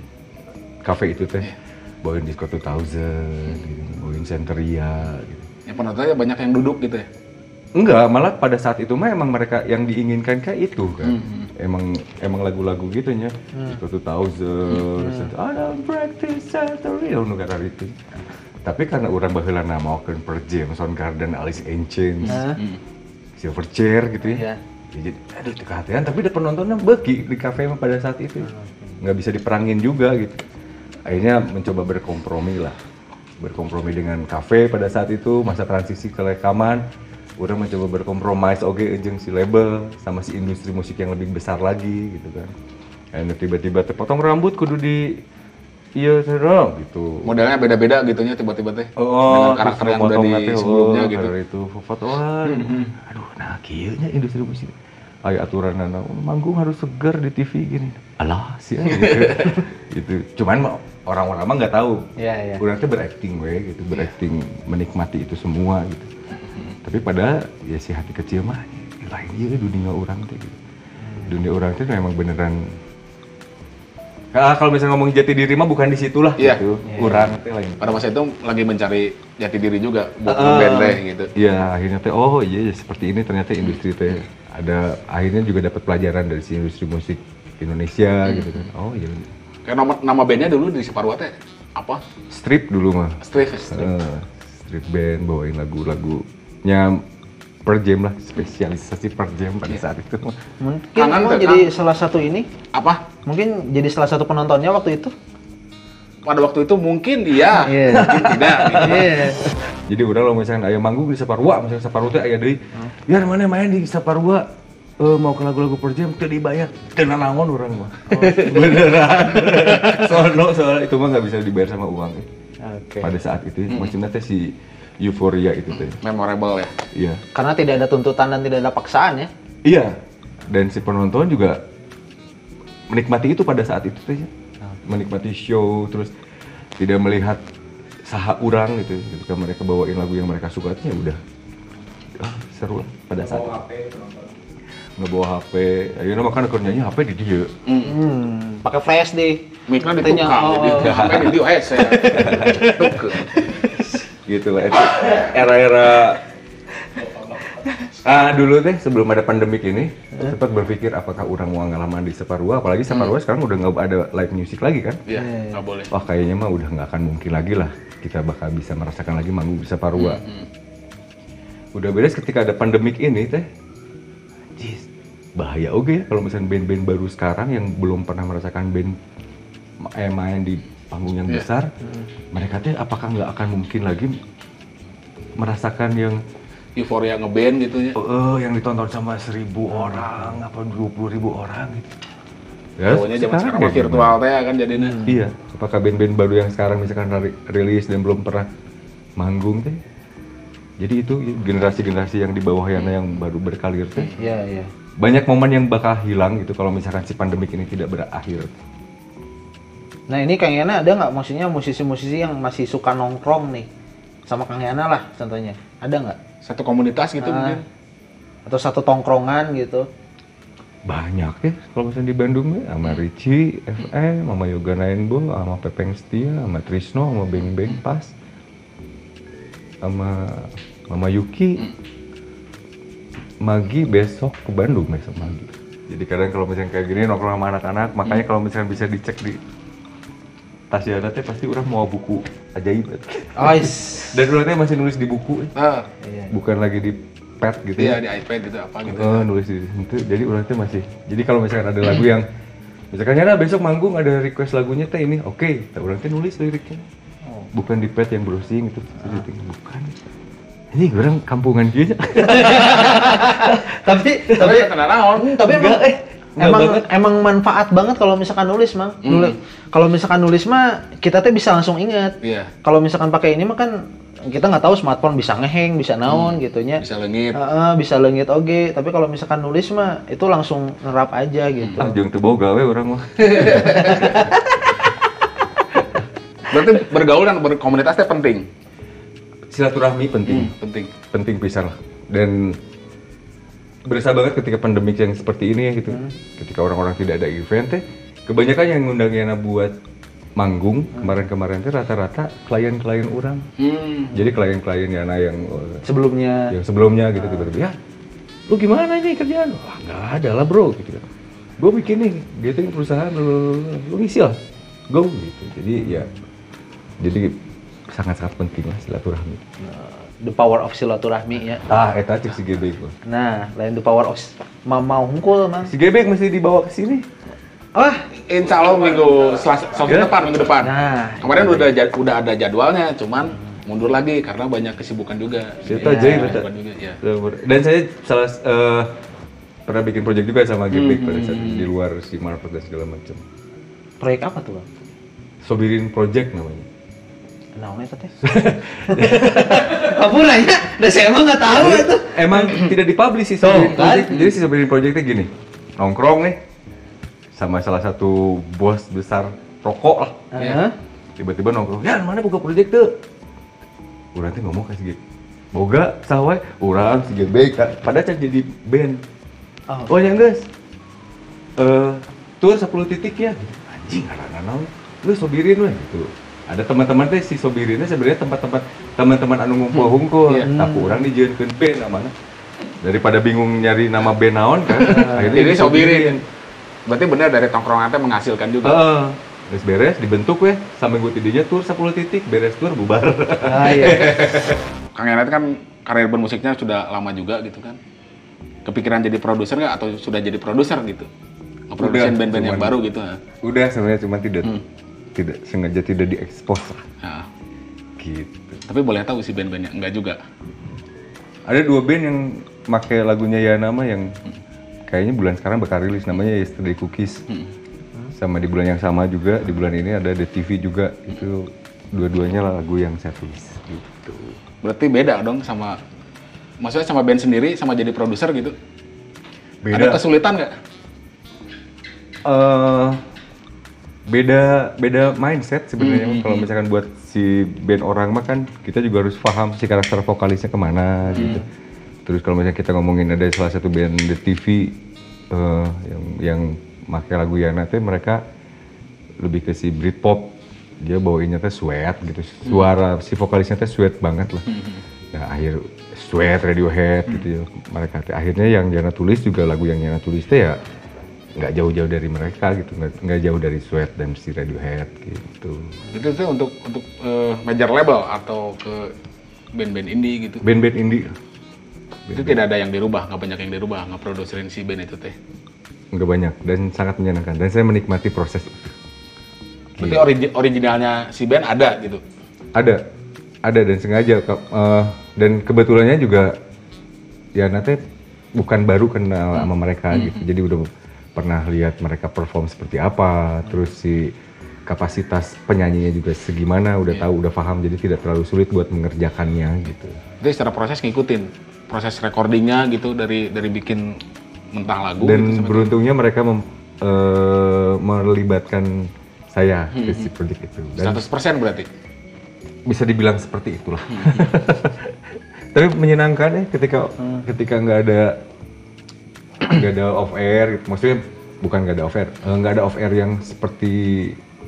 [SPEAKER 2] cafe itu teh. Bawain disco 2000 gitu, bawain Centeria gitu
[SPEAKER 3] Yang penontonnya banyak yang duduk gitu ya?
[SPEAKER 2] Enggak, malah pada saat itu mah emang mereka yang diinginkan kayak itu kan. Emang emang lagu-lagu gitu nya. Disco 2000, ada practice Century, nu kata itu. Tapi karena orang baheula nama Open per Jam, Soundgarden, Alice in Chains,
[SPEAKER 1] Hah?
[SPEAKER 2] Silverchair gitu ya.
[SPEAKER 1] Iya.
[SPEAKER 2] Ya, jadi aduh kehatian, tapi ada penontonnya bagi di kafe mah pada saat itu. Nggak bisa diperangin juga gitu. Akhirnya mencoba berkompromi lah. Berkompromi dengan kafe pada saat itu, masa transisi ke rekaman. Orang mencoba berkompromis oke jeung si label sama si industri musik yang lebih besar lagi gitu kan. Akhirnya tiba-tiba terpotong rambut kudu di iya serem gitu.
[SPEAKER 3] Modelnya beda-beda gitunya tiba-tiba teh.
[SPEAKER 2] Oh,
[SPEAKER 3] Dengan karakter yang udah di
[SPEAKER 2] nanti,
[SPEAKER 3] sebelumnya
[SPEAKER 2] oh,
[SPEAKER 3] gitu.
[SPEAKER 2] itu fotoan. Aduh, nah kieu nya industri musik. Ayo aturan nana, oh, manggung harus segar di TV gini. Alah sih gitu. gitu. Cuman mah orang-orang mah nggak tahu.
[SPEAKER 1] Iya, iya.
[SPEAKER 2] Tuh berakting we gitu, berakting menikmati itu semua gitu. Tapi pada ya si hati kecil mah lain iya dunia orang teh gitu. Dunia orang tuh memang beneran Ah, kalau misalnya ngomong jati diri mah bukan di situlah
[SPEAKER 3] Iya.
[SPEAKER 2] gitu. Orang teh lain.
[SPEAKER 3] Pada masa itu lagi mencari jati diri juga buat teh gitu.
[SPEAKER 2] Iya, akhirnya teh oh iya ya, seperti ini ternyata industri teh ada akhirnya juga dapat pelajaran dari si industri musik Indonesia gitu kan. Oh iya.
[SPEAKER 3] Kayak nama, nama bandnya dulu di Separwa teh apa?
[SPEAKER 2] Strip dulu mah.
[SPEAKER 3] Strip. Strip.
[SPEAKER 2] Eh, strip band bawain lagu-lagunya per jam lah, spesialisasi per jam pada saat itu.
[SPEAKER 1] Mungkin
[SPEAKER 3] Kangen tuh,
[SPEAKER 1] jadi salah satu ini,
[SPEAKER 3] Apa?
[SPEAKER 1] mungkin jadi salah satu penontonnya waktu itu.
[SPEAKER 3] Pada waktu itu mungkin iya,
[SPEAKER 1] Iya.
[SPEAKER 3] mungkin tidak. Gitu.
[SPEAKER 1] Iya.
[SPEAKER 2] Jadi udah lo misalnya aya manggung di Saparua, misalnya Saparua teh aya deui. Ya mana main di Saparua eh, mau ke lagu-lagu per jam teu dibayar. Teu nanangon urang mah. Beneran. Soalnya soal itu mah nggak bisa dibayar sama uang.
[SPEAKER 1] Oke.
[SPEAKER 2] Pada saat itu maksudnya teh si euforia itu teh.
[SPEAKER 3] Memorable ya.
[SPEAKER 2] Iya.
[SPEAKER 1] Karena tidak ada tuntutan dan tidak ada paksaan ya.
[SPEAKER 2] Iya. Dan si penonton juga menikmati itu pada saat itu teh. Menikmati show terus tidak melihat saha urang gitu ketika mereka bawain lagu yang mereka suka ya udah ah, seru lah pada saat itu. Nggak bawa HP, ayo nama kan kerjanya HP di dia.
[SPEAKER 1] Hmm, pakai flash deh.
[SPEAKER 3] Miknya
[SPEAKER 1] Katanya,
[SPEAKER 3] ditukang,
[SPEAKER 1] oh,
[SPEAKER 3] jadi HP di dia, eh saya. Tukang.
[SPEAKER 2] Gitu lah. Itu Era-era Ah dulu teh sebelum ada pandemik ini sempat berpikir apakah orang mau ngalaman di Separua apalagi Separua sekarang udah nggak ada live music lagi kan
[SPEAKER 3] Iya, nggak boleh.
[SPEAKER 2] wah kayaknya mah udah nggak akan mungkin lagi lah kita bakal bisa merasakan lagi manggung di Separua udah beres ketika ada pandemik ini teh Jis, bahaya oke ya kalau misalnya band-band baru sekarang yang belum pernah merasakan band eh, main di panggung yang
[SPEAKER 3] Iya.
[SPEAKER 2] besar mereka teh apakah nggak akan mungkin lagi merasakan yang
[SPEAKER 3] Euforia ngeband gitu ya.
[SPEAKER 2] Oh, yang ditonton sama seribu orang apa dua puluh ribu orang gitu. Ya,
[SPEAKER 3] Pokoknya zaman sekarang
[SPEAKER 2] kayak
[SPEAKER 3] virtual teh kan jadinya.
[SPEAKER 2] gimana? Iya. Apakah band-band baru yang sekarang misalkan ri- rilis dan belum pernah manggung teh? Jadi itu generasi-generasi yang di bawah Yana yang baru berkalir teh
[SPEAKER 1] Iya, iya.
[SPEAKER 2] banyak momen yang bakal hilang gitu kalau misalkan si pandemik ini tidak berakhir.
[SPEAKER 1] Nah ini Kang Yana ada nggak maksudnya musisi-musisi yang masih suka nongkrong nih sama Kang Yana lah contohnya ada nggak?
[SPEAKER 3] Satu komunitas gitu
[SPEAKER 1] Ah.
[SPEAKER 3] mungkin.
[SPEAKER 1] Atau satu tongkrongan gitu?
[SPEAKER 2] Banyak ya kalau misalnya di Bandung ya sama Ricci, FM, sama Yoga Rainbow, sama Pepeng Setia, sama Trisno, sama Beng Beng Pas, sama Mama Yuki, Magi besok ke Bandung besok Magi. Jadi kadang kalau misalnya kayak gini nongkrong sama anak-anak, makanya kalau misalnya bisa dicek di tas Yana teh pasti orang mau buku ajaib.
[SPEAKER 1] Oh, is.
[SPEAKER 2] Dan orang teh masih nulis di buku,
[SPEAKER 3] Ah,
[SPEAKER 1] Iya.
[SPEAKER 2] bukan lagi di pad gitu
[SPEAKER 3] iya
[SPEAKER 2] ya.
[SPEAKER 3] di iPad gitu apa gitu.
[SPEAKER 2] Oh, nulis di situ. Jadi orang tuh masih. Jadi kalau misalkan ada lagu yang misalkan Yana besok manggung ada request lagunya teh ini, oke. Okay. Orang tuh nulis liriknya. Bukan di pad yang browsing itu. Jadi bukan. Ini orang kampungan gitu.
[SPEAKER 1] tapi
[SPEAKER 3] Tapi
[SPEAKER 1] tapi
[SPEAKER 3] kena naon.
[SPEAKER 1] tapi emang
[SPEAKER 2] eh.
[SPEAKER 1] Emang
[SPEAKER 2] banget.
[SPEAKER 1] emang manfaat banget kalau misalkan nulis mang. Nulis. Kalau misalkan nulis mah kita tuh bisa langsung inget.
[SPEAKER 3] Iya,
[SPEAKER 1] Kalau misalkan pakai ini mah kan kita nggak tahu smartphone bisa ngeheng, bisa naon gitunya.
[SPEAKER 3] bisa lengit.
[SPEAKER 1] Heeh, bisa lengit oge, tapi kalau misalkan nulis mah itu langsung ngerap aja gitu.
[SPEAKER 2] ah, jeung teu boga we orang mah.
[SPEAKER 3] Berarti bergaul dan berkomunitas teh penting.
[SPEAKER 2] Silaturahmi penting.
[SPEAKER 3] Penting.
[SPEAKER 2] penting pisan lah. Dan berasa banget ketika pandemik yang seperti ini ya gitu. Ketika orang-orang tidak ada event teh kebanyakan yang ngundang Yana buat manggung kemarin-kemarin teh rata-rata klien-klien orang.
[SPEAKER 3] Hmm.
[SPEAKER 2] jadi klien-klien Yana yang eh,
[SPEAKER 1] Sebelumnya.
[SPEAKER 2] yang sebelumnya gitu tiba-tiba ya lu gimana ini kerjaan? Wah nggak ada lah bro gitu kan gue bikin nih gitu perusahaan lu, lu ngisi lah. Go gitu. Jadi ya jadi sangat-sangat penting lah silaturahmi
[SPEAKER 1] the power of silaturahmi ya.
[SPEAKER 2] ah eta cek si Gebek.
[SPEAKER 1] Nah, lain the power of mau hungkul mang.
[SPEAKER 2] Si Gebek mesti dibawa ke sini.
[SPEAKER 1] Ah,
[SPEAKER 3] Insya Allah minggu selasa, Selasa
[SPEAKER 2] Ya.
[SPEAKER 3] depan, minggu depan.
[SPEAKER 1] Nah,
[SPEAKER 3] Kemarin udah ada jadwalnya, cuman mundur lagi karena banyak kesibukan juga.
[SPEAKER 2] Siapa
[SPEAKER 1] Iya,
[SPEAKER 2] aja ya,
[SPEAKER 3] Kesibukan juga, ya.
[SPEAKER 2] Dan saya salah eh, pernah bikin project juga sama Gebek
[SPEAKER 3] Hmm,
[SPEAKER 2] pada saat di luar si Marvel dan segala macam.
[SPEAKER 1] proyek apa tuh bang?
[SPEAKER 2] Sobirin Project namanya.
[SPEAKER 1] Naonnya teh? Kamu nanya, udah saya emang nggak tahu itu.
[SPEAKER 2] Emang tidak dipublish sih
[SPEAKER 1] Tuh, kan?
[SPEAKER 2] Project. Jadi si Sobirin Projectnya gini, nongkrong nih sama salah satu bos besar rokok lah.
[SPEAKER 1] Heeh.
[SPEAKER 2] Tiba-tiba nongkrong, ya mana buka project tuh? Urang teh ngomong kasih gitu. Boga, sawai, urang si Gebek. Padahal cak jadi band.
[SPEAKER 1] Oh.
[SPEAKER 2] Oh ya guys, eh tur 10 titik ya. Anjing karena naon. Lu sobirin we gitu. Ada teman-teman teh si sobirinnya sebenarnya tempat-tempat teman-teman anu ngumpul-ngumpul.
[SPEAKER 3] Iya.
[SPEAKER 2] Tapi urang dijieunkeun band namanya. Daripada bingung nyari nama band naon kan.
[SPEAKER 3] Jadi sobirin. Berarti benar dari tongkrongan teh menghasilkan juga.
[SPEAKER 2] Heeh. Terus beres, dibentuk weh, sampai gue tidinya tur 10 titik, beres tur bubar.
[SPEAKER 1] Ah iya.
[SPEAKER 3] Kang Enet kan karir bermusiknya sudah lama juga gitu kan. Kepikiran jadi produser nggak atau sudah jadi produser gitu? Ngeproduksi band-band yang baru gitu. ha?
[SPEAKER 2] Udah sebenarnya cuma tidak
[SPEAKER 3] Hmm.
[SPEAKER 2] Tidak sengaja tidak diekspos lah
[SPEAKER 3] Nah,
[SPEAKER 2] gitu.
[SPEAKER 3] tapi boleh tahu sih band-bandnya enggak juga.
[SPEAKER 2] Ada dua band yang make lagunya Yana mah yang kayaknya bulan sekarang bakal rilis namanya Yesterday Cookies.
[SPEAKER 3] Hmm.
[SPEAKER 2] Sama di bulan yang sama juga di bulan ini ada The TV juga itu dua-duanya lagu yang saya tulis gitu.
[SPEAKER 3] Berarti beda dong sama maksudnya sama band sendiri sama jadi produser gitu. Ada
[SPEAKER 2] Beda.
[SPEAKER 3] kesulitan nggak?
[SPEAKER 2] eh beda beda mindset sebenarnya
[SPEAKER 3] Hmm,
[SPEAKER 2] kalau misalkan buat si band orang mah kan kita juga harus paham si karakter vokalisnya ke mana gitu. Terus kalau misalnya kita ngomongin ada salah satu band The TV eh, yang yang pakai lagu Yana teh mereka lebih ke si Britpop. Dia bawainnya teh sweat gitu. Suara si vokalisnya teh sweat banget lah. Nah akhir Sweat, Radiohead gitu ya mereka. teh. Akhirnya yang Jana tulis juga lagu yang Jana tulis teh ya nggak jauh-jauh dari mereka gitu, nggak nggak jauh dari Sweat dan si Radiohead gitu.
[SPEAKER 3] Itu tuh untuk untuk eh, major label atau ke band-band indie gitu.
[SPEAKER 2] Band-band indie
[SPEAKER 3] Itu tidak ada yang dirubah, nggak banyak yang dirubah, nggak produserin si band itu teh.
[SPEAKER 2] nggak banyak dan sangat menyenangkan dan saya menikmati proses itu.
[SPEAKER 3] Berarti origi- originalnya si band ada gitu.
[SPEAKER 2] Ada, ada dan sengaja ke- eh, dan kebetulannya juga ya nanti bukan baru kenal sama mereka gitu. Jadi udah pernah lihat mereka perform seperti apa, terus si kapasitas penyanyinya juga segimana, udah tahu, udah paham, jadi tidak terlalu sulit buat mengerjakannya gitu.
[SPEAKER 3] Jadi secara proses ngikutin proses recordingnya gitu dari dari bikin mentah lagu
[SPEAKER 2] Dan
[SPEAKER 3] gitu
[SPEAKER 2] beruntungnya mereka mem- eh, melibatkan saya ke si project itu. Dan
[SPEAKER 3] 100% berarti.
[SPEAKER 2] bisa dibilang seperti itulah. Tapi menyenangkan ya ketika ketika nggak ada nggak ada off air, gitu. maksudnya bukan nggak ada off air, eh, nggak ada off air yang seperti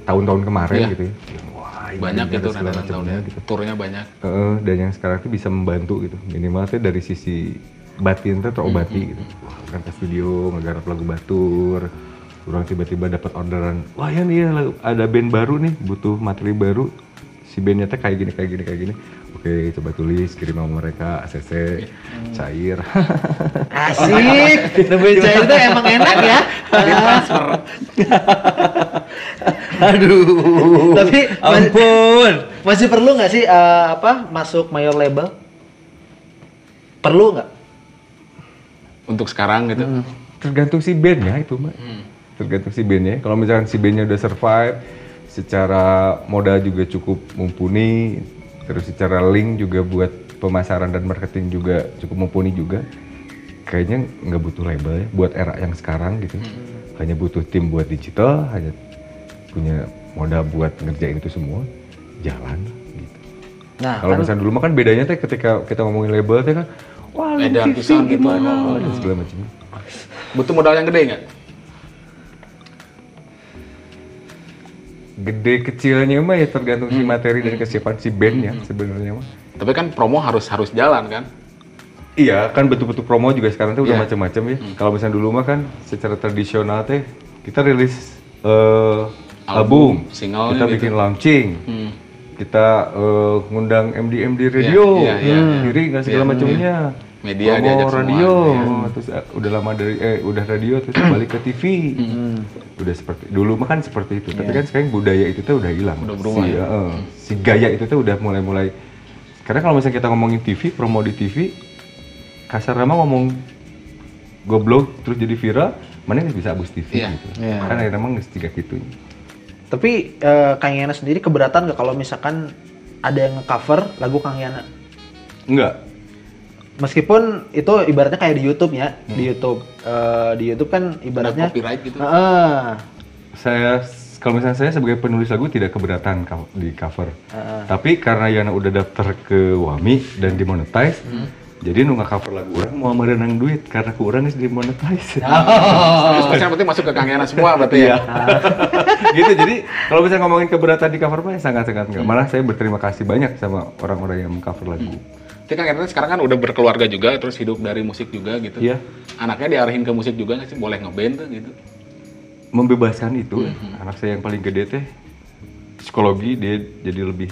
[SPEAKER 2] tahun-tahun kemarin
[SPEAKER 3] Iya.
[SPEAKER 2] gitu ya. Wah,
[SPEAKER 3] Banyak gitu rentetan
[SPEAKER 2] macamnya
[SPEAKER 3] tahunnya
[SPEAKER 2] gitu.
[SPEAKER 3] Turnya banyak.
[SPEAKER 2] Heeh, dan yang sekarang tuh bisa membantu gitu, minimal tuh dari sisi batin tuh terobati gitu. Wah, kan ke studio ngegarap lagu batur, orang tiba-tiba dapat orderan, wah ya nih ya, ada band baru nih, butuh materi baru, si bandnya teh kayak gini kayak gini kayak gini. Oke, coba tulis kirim sama mereka ACC cair.
[SPEAKER 1] Asik. Nemuin cair itu emang enak ya. Aduh. Tapi
[SPEAKER 4] Ampun.
[SPEAKER 1] masih perlu nggak sih eh, apa masuk mayor label? Perlu nggak?
[SPEAKER 3] Untuk sekarang gitu.
[SPEAKER 2] Tergantung si bandnya itu, Mbak. Tergantung si bandnya. Kalau misalkan si bandnya udah survive, secara modal juga cukup mumpuni, terus secara link juga buat pemasaran dan marketing juga cukup mumpuni juga. Kayaknya nggak butuh label ya, buat era yang sekarang gitu. Hanya butuh tim buat digital, hanya punya modal buat ngerjain itu semua, jalan gitu.
[SPEAKER 1] Nah,
[SPEAKER 2] Kalau
[SPEAKER 1] kan
[SPEAKER 2] misalnya dulu mah kan bedanya teh ketika kita ngomongin label teh kan, wah lu
[SPEAKER 3] Edan
[SPEAKER 2] TV
[SPEAKER 3] gitu.
[SPEAKER 2] gimana,
[SPEAKER 3] Oh.
[SPEAKER 2] dan segala macam.
[SPEAKER 3] Butuh modal yang gede nggak?
[SPEAKER 2] Gede kecilnya mah ya tergantung si materi dan kesiapan si bandnya sebenarnya mah.
[SPEAKER 3] Tapi kan promo harus harus jalan kan.
[SPEAKER 2] Iya kan betul-betul promo juga sekarang tuh udah
[SPEAKER 3] Iya.
[SPEAKER 2] macam-macam ya. Kalau misalnya dulu mah kan secara tradisional teh kita rilis eh, album,
[SPEAKER 3] Album, single
[SPEAKER 2] kita
[SPEAKER 3] gitu.
[SPEAKER 2] bikin launching,
[SPEAKER 3] Hmm.
[SPEAKER 2] kita eh, ngundang MD MD radio,
[SPEAKER 3] iya, iya, iya.
[SPEAKER 2] diri nggak segala
[SPEAKER 3] Iya,
[SPEAKER 2] macamnya.
[SPEAKER 3] Media
[SPEAKER 2] Promo
[SPEAKER 3] diajak semua,
[SPEAKER 2] radio,
[SPEAKER 3] iya.
[SPEAKER 2] terus eh, udah lama dari eh udah radio terus balik ke TV. Udah seperti dulu mah kan seperti itu, tapi kan sekarang budaya itu tuh udah hilang.
[SPEAKER 3] Udah berubah
[SPEAKER 2] si,
[SPEAKER 3] ya?
[SPEAKER 2] eh, si gaya itu tuh udah mulai-mulai. Karena kalau misalnya kita ngomongin TV, promo di TV, kasar mah ngomong goblok terus jadi viral, mana nggak bisa abus TV
[SPEAKER 3] Iya.
[SPEAKER 2] gitu.
[SPEAKER 1] Iya.
[SPEAKER 2] Kan akhirnya emang nggak tiga gitu.
[SPEAKER 1] tapi eh, Kang Yana sendiri keberatan nggak kalau misalkan ada yang nge-cover lagu Kang Yana?
[SPEAKER 2] Enggak.
[SPEAKER 1] Meskipun itu ibaratnya kayak di YouTube ya, di YouTube eh, di YouTube kan ibaratnya
[SPEAKER 3] copyright gitu.
[SPEAKER 1] Heeh.
[SPEAKER 2] Saya kalau misalnya saya sebagai penulis lagu tidak keberatan di cover. Tapi karena Yana udah daftar ke Wami dan dimonetize, jadi nu cover lagu orang mau merenang duit karena ku urang geus dimonetize.
[SPEAKER 3] Terus yang penting masuk ke Kang Yana semua berarti ya.
[SPEAKER 2] gitu jadi kalau misalnya ngomongin keberatan di cover mah sangat sangat enggak. Malah saya berterima kasih banyak sama orang-orang yang mengcover lagu.
[SPEAKER 3] Tapi Kang Yana sekarang kan udah berkeluarga juga, terus hidup dari musik juga gitu.
[SPEAKER 2] Iya.
[SPEAKER 3] Anaknya diarahin ke musik juga nggak sih? Boleh ngeband tuh gitu.
[SPEAKER 2] Membebaskan itu anak saya yang paling gede teh psikologi dia jadi lebih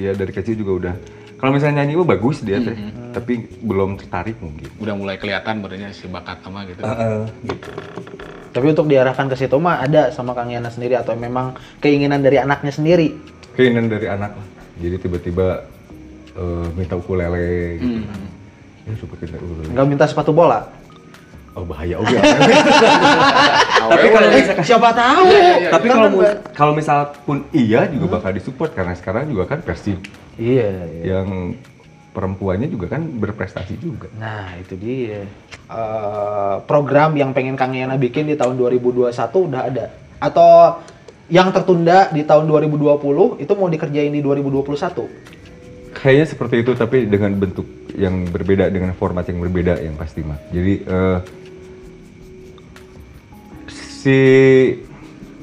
[SPEAKER 2] ya dari kecil juga udah kalau misalnya nyanyi mah bagus dia teh tapi belum tertarik mungkin
[SPEAKER 3] Udah mulai kelihatan berarti si bakat sama gitu.
[SPEAKER 1] Tapi untuk diarahkan ke situ mah ada sama Kang Yana sendiri atau memang keinginan dari anaknya sendiri?
[SPEAKER 2] keinginan dari anak lah jadi tiba-tiba eh, minta ukulele gitu ya suka kita ukulele
[SPEAKER 1] Nggak minta sepatu bola?
[SPEAKER 2] oh bahaya oke
[SPEAKER 3] Tapi
[SPEAKER 2] kalau
[SPEAKER 1] Eh, siapa tahu?
[SPEAKER 3] iya,
[SPEAKER 2] tapi
[SPEAKER 1] Kan
[SPEAKER 2] kalau
[SPEAKER 1] kan
[SPEAKER 2] mu-
[SPEAKER 1] ba-
[SPEAKER 2] kalau misal pun iya juga bakal disupport karena sekarang juga kan versi
[SPEAKER 1] Iya, iya.
[SPEAKER 2] yang perempuannya juga kan berprestasi juga
[SPEAKER 1] Nah, itu dia. Eh, program yang pengen Kang Yana bikin di tahun 2021 udah ada. Atau yang tertunda di tahun 2020 itu mau dikerjain di 2021?
[SPEAKER 2] Kayaknya seperti itu tapi dengan bentuk yang berbeda dengan format yang berbeda yang pasti mah. Jadi eh, si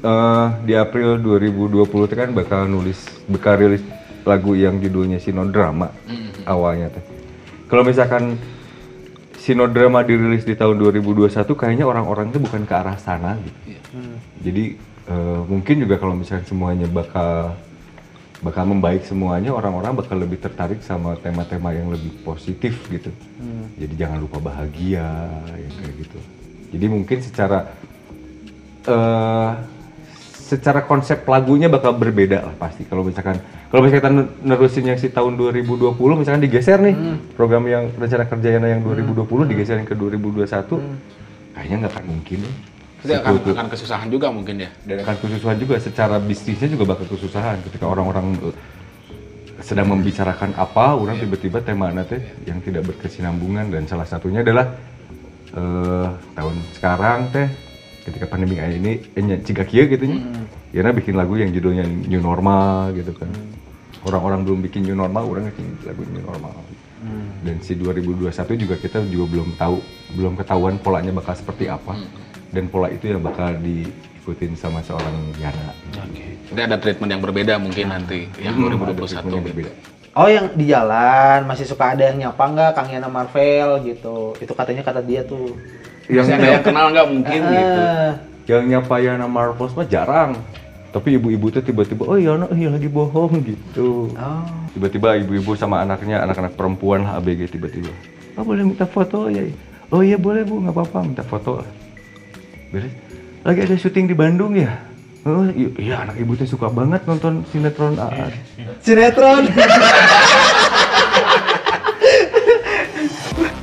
[SPEAKER 2] eh, di April 2020 itu kan bakal nulis bakal rilis lagu yang judulnya Sinodrama. awalnya teh. Kalau misalkan Sinodrama dirilis di tahun 2021 kayaknya orang-orang itu bukan ke arah sana gitu.
[SPEAKER 3] Iya.
[SPEAKER 2] Jadi eh, mungkin juga kalau misalkan semuanya bakal bakal membaik semuanya orang-orang bakal lebih tertarik sama tema-tema yang lebih positif gitu. Jadi jangan lupa bahagia yang kayak gitu. Jadi mungkin secara eh secara konsep lagunya bakal berbeda lah pasti kalau misalkan kalau misalkan nerusin yang si tahun 2020 misalkan digeser nih program yang rencana kerjanya yang 2020 digeser yang ke 2021 kayaknya nggak akan mungkin ya.
[SPEAKER 3] Jadi akan, akan kesusahan juga mungkin ya.
[SPEAKER 2] dan akan kesusahan juga secara bisnisnya juga bakal kesusahan ketika orang-orang eh, sedang membicarakan apa orang tiba-tiba tema teh yang tidak berkesinambungan dan salah satunya adalah eh tahun sekarang teh ketika pandemi kayak ini eh, ciga kieu gitu nya ya nah bikin lagu yang judulnya new normal gitu kan. Orang-orang belum bikin new normal orang bikin lagu new normal. Dan si 2021 juga kita juga belum tahu belum ketahuan polanya bakal seperti apa dan pola itu yang bakal diikutin sama seorang Yana
[SPEAKER 3] Jadi ada treatment yang berbeda mungkin nanti yang
[SPEAKER 2] Hmm, ada
[SPEAKER 3] 2021
[SPEAKER 2] treatment yang
[SPEAKER 3] gitu.
[SPEAKER 2] berbeda.
[SPEAKER 1] Oh yang di jalan masih suka ada yang nyapa nggak Kang Yana Marvel gitu. Itu katanya kata dia tuh.
[SPEAKER 3] Masih ada yang kenal nggak mungkin gitu.
[SPEAKER 1] Ah,
[SPEAKER 2] yang nyapa Yana Marcos mah jarang tapi ibu-ibu tuh tiba-tiba oh Yana iya lagi bohong gitu
[SPEAKER 1] Oh.
[SPEAKER 2] tiba-tiba ibu-ibu sama anaknya anak-anak perempuan lah ABG tiba-tiba oh boleh minta foto ya oh iya boleh bu nggak apa-apa minta foto lah beres lagi ada syuting di Bandung ya oh i- iya anak ibu tuh suka banget nonton sinetron AA
[SPEAKER 1] Sinetron.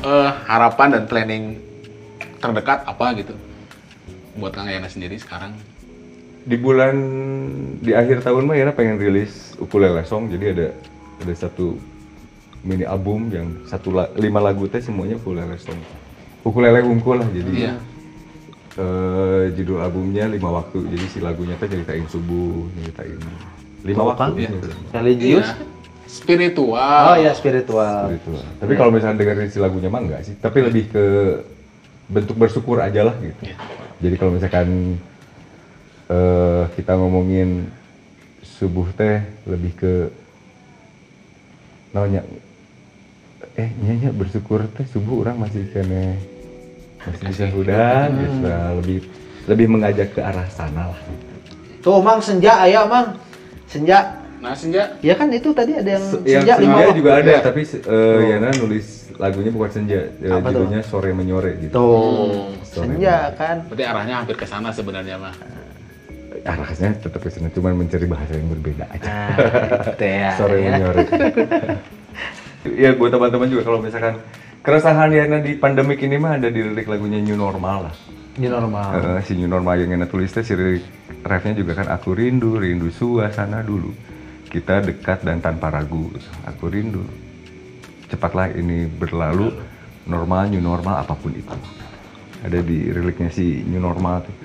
[SPEAKER 3] Eh, harapan dan planning terdekat apa gitu buat Kang Yana sendiri sekarang?
[SPEAKER 2] di bulan di akhir tahun mah Yana pengen rilis ukulele song jadi ada ada satu mini album yang satu la- lima lagu teh semuanya ukulele song ukulele unggul lah jadi
[SPEAKER 3] Iya.
[SPEAKER 2] Eh, judul albumnya lima waktu jadi si lagunya teh ceritain subuh ceritain lima waktu
[SPEAKER 1] kan?
[SPEAKER 2] iya.
[SPEAKER 1] Religius.
[SPEAKER 3] Iya. Spiritual.
[SPEAKER 1] Oh ya spiritual.
[SPEAKER 2] Spiritual. tapi kalau misalnya dengerin si lagunya mah enggak sih tapi lebih ke bentuk bersyukur aja lah gitu
[SPEAKER 3] Iya.
[SPEAKER 2] jadi kalau misalkan eh kita ngomongin subuh teh lebih ke namanya eh nyanyi bersyukur teh subuh orang masih kene masih bisa udah gitu lah. lebih lebih mengajak ke arah sana lah
[SPEAKER 1] Tuh Mang senja aya Mang. Senja.
[SPEAKER 3] Nah, senja
[SPEAKER 1] Ya kan itu tadi ada yang
[SPEAKER 2] Se- yang
[SPEAKER 1] senja lima
[SPEAKER 2] senja juga ada
[SPEAKER 3] ya?
[SPEAKER 2] tapi se- eh, Yana nulis lagunya bukan senja eh,
[SPEAKER 1] Apa tuh?
[SPEAKER 2] judulnya sore menyore gitu
[SPEAKER 1] Tuh.
[SPEAKER 2] Sore
[SPEAKER 1] Senja kan.
[SPEAKER 3] berarti arahnya hampir ke sana sebenarnya mah.
[SPEAKER 2] arahnya tetap ke sana cuman mencari bahasa yang berbeda aja
[SPEAKER 1] Nah, gitu ya.
[SPEAKER 2] sore
[SPEAKER 1] ya.
[SPEAKER 2] menyore ya buat teman-teman juga kalau misalkan keresahan Yana di pandemik ini mah ada di lirik lagunya New Normal lah.
[SPEAKER 1] Ini normal.
[SPEAKER 2] Eh, si New Normal yang Yana tulis teh si lirik refnya juga kan aku rindu rindu suasana dulu. Kita dekat dan tanpa ragu aku rindu. Cepatlah ini berlalu normal new normal apa pun itu. Ada di liriknya si New Normal tuh.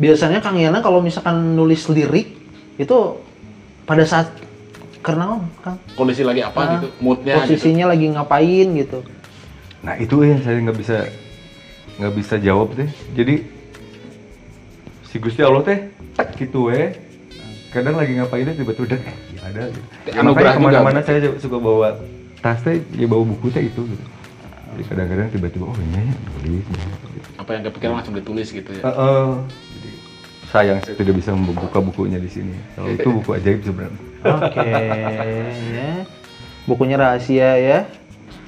[SPEAKER 1] Biasanya Kang Yana kalau misalkan nulis lirik itu pada saat karena Kang?
[SPEAKER 3] Kondisi lagi apa
[SPEAKER 1] Ah,
[SPEAKER 3] gitu, moodnya gitu.
[SPEAKER 1] posisinya lagi ngapain gitu.
[SPEAKER 2] Nah itu yang saya nggak bisa nggak bisa jawab deh. Jadi si Gusti Allah teh tak gitu we. Kadang lagi ngapain deh tiba-tiba eh ya ada gitu. Ya,
[SPEAKER 3] Anugerah
[SPEAKER 2] makanya
[SPEAKER 3] ke
[SPEAKER 2] mana-mana saya suka bawa tas teh ya bawa buku teh itu gitu. Jadi kadang-kadang tiba-tiba oh ini ya nulis. Gitu.
[SPEAKER 3] Apa yang kepikiran langsung ditulis gitu ya.
[SPEAKER 2] Heeh. Jadi sayang saya tidak bisa membuka bukunya di sini. Kalau itu buku ajaib sebenarnya.
[SPEAKER 1] Oke, ya. Bukunya rahasia ya.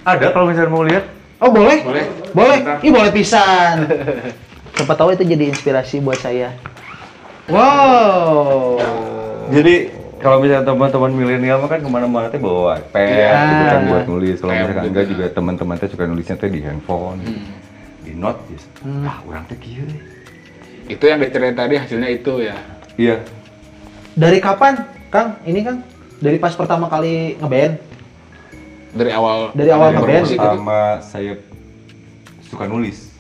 [SPEAKER 2] Ada kalau misalnya mau lihat.
[SPEAKER 1] Oh boleh?
[SPEAKER 3] Boleh.
[SPEAKER 1] Boleh? Ih boleh pisan. Siapa tahu itu jadi inspirasi buat saya. Wow.
[SPEAKER 2] Jadi kalau misalnya teman-teman milenial mah kan ke mana-mana teh bawa pad
[SPEAKER 1] Iya.
[SPEAKER 2] gitu kan buat nulis. Kalau
[SPEAKER 3] juga.
[SPEAKER 2] enggak juga teman-teman teh suka nulisnya teh di handphone,
[SPEAKER 3] Hmm.
[SPEAKER 2] di note gitu. Ah, orang teh kieu. deh.
[SPEAKER 3] Itu yang diceritain tadi hasilnya itu ya.
[SPEAKER 2] Iya.
[SPEAKER 1] Dari kapan, Kang? Ini Kang? Dari pas pertama kali ngeband?
[SPEAKER 3] Dari awal
[SPEAKER 1] Dari awal ngeband?
[SPEAKER 3] bermusik gitu.
[SPEAKER 2] Pertama saya suka nulis.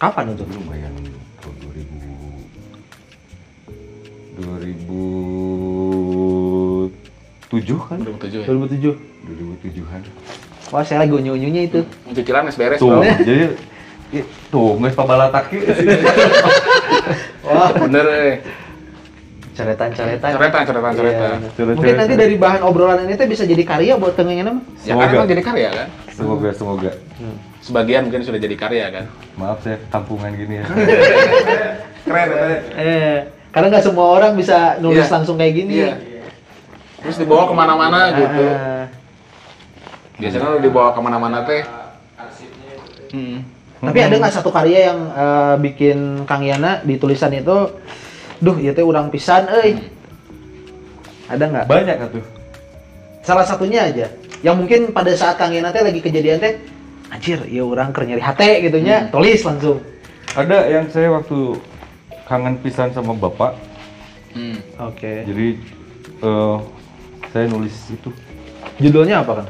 [SPEAKER 1] Kapan itu?
[SPEAKER 2] Lumayan tahun 2000 2007 kan?
[SPEAKER 3] 2007 ya.
[SPEAKER 1] 2007.
[SPEAKER 2] 2007-an.
[SPEAKER 1] Wah, saya lagi unyu-unyunya itu.
[SPEAKER 3] Cicilan es beres
[SPEAKER 2] Tuh,
[SPEAKER 3] bro.
[SPEAKER 2] jadi tuh nggak pabalataki
[SPEAKER 1] Wah,
[SPEAKER 3] Bener eh.
[SPEAKER 1] Coretan-coretan.
[SPEAKER 3] Coretan, coretan, coretan.
[SPEAKER 1] Iya.
[SPEAKER 2] Coret-coretan.
[SPEAKER 1] Mungkin nanti dari bahan obrolan ini teh bisa jadi karya buat Kang Yana mah.
[SPEAKER 3] Ya kan emang jadi karya kan?
[SPEAKER 2] Semoga semoga.
[SPEAKER 3] Sebagian mungkin sudah jadi karya kan?
[SPEAKER 2] Maaf saya kampungan gini ya.
[SPEAKER 3] Keren ya.
[SPEAKER 1] Eh, karena nggak semua orang bisa nulis
[SPEAKER 3] Iya.
[SPEAKER 1] langsung kayak gini.
[SPEAKER 3] Iya. Terus dibawa ke mana-mana gitu.
[SPEAKER 1] Ah,
[SPEAKER 3] Biasanya kalau dibawa ke mana-mana teh. Hmm.
[SPEAKER 1] Tapi ada nggak satu karya yang eh, bikin Kang Yana di tulisan itu, duh, itu urang pisan, euy. Ada nggak?
[SPEAKER 2] Banyak tuh.
[SPEAKER 1] Salah satunya aja. Yang mungkin pada saat Kang Yana teh lagi kejadian teh, anjir, ya orang keur nyari hate gitu nya, tulis langsung.
[SPEAKER 2] Ada yang saya waktu kangen pisan sama bapak.
[SPEAKER 3] Hmm.
[SPEAKER 1] Oke.
[SPEAKER 2] Jadi eh, saya nulis itu.
[SPEAKER 1] Judulnya apa kan?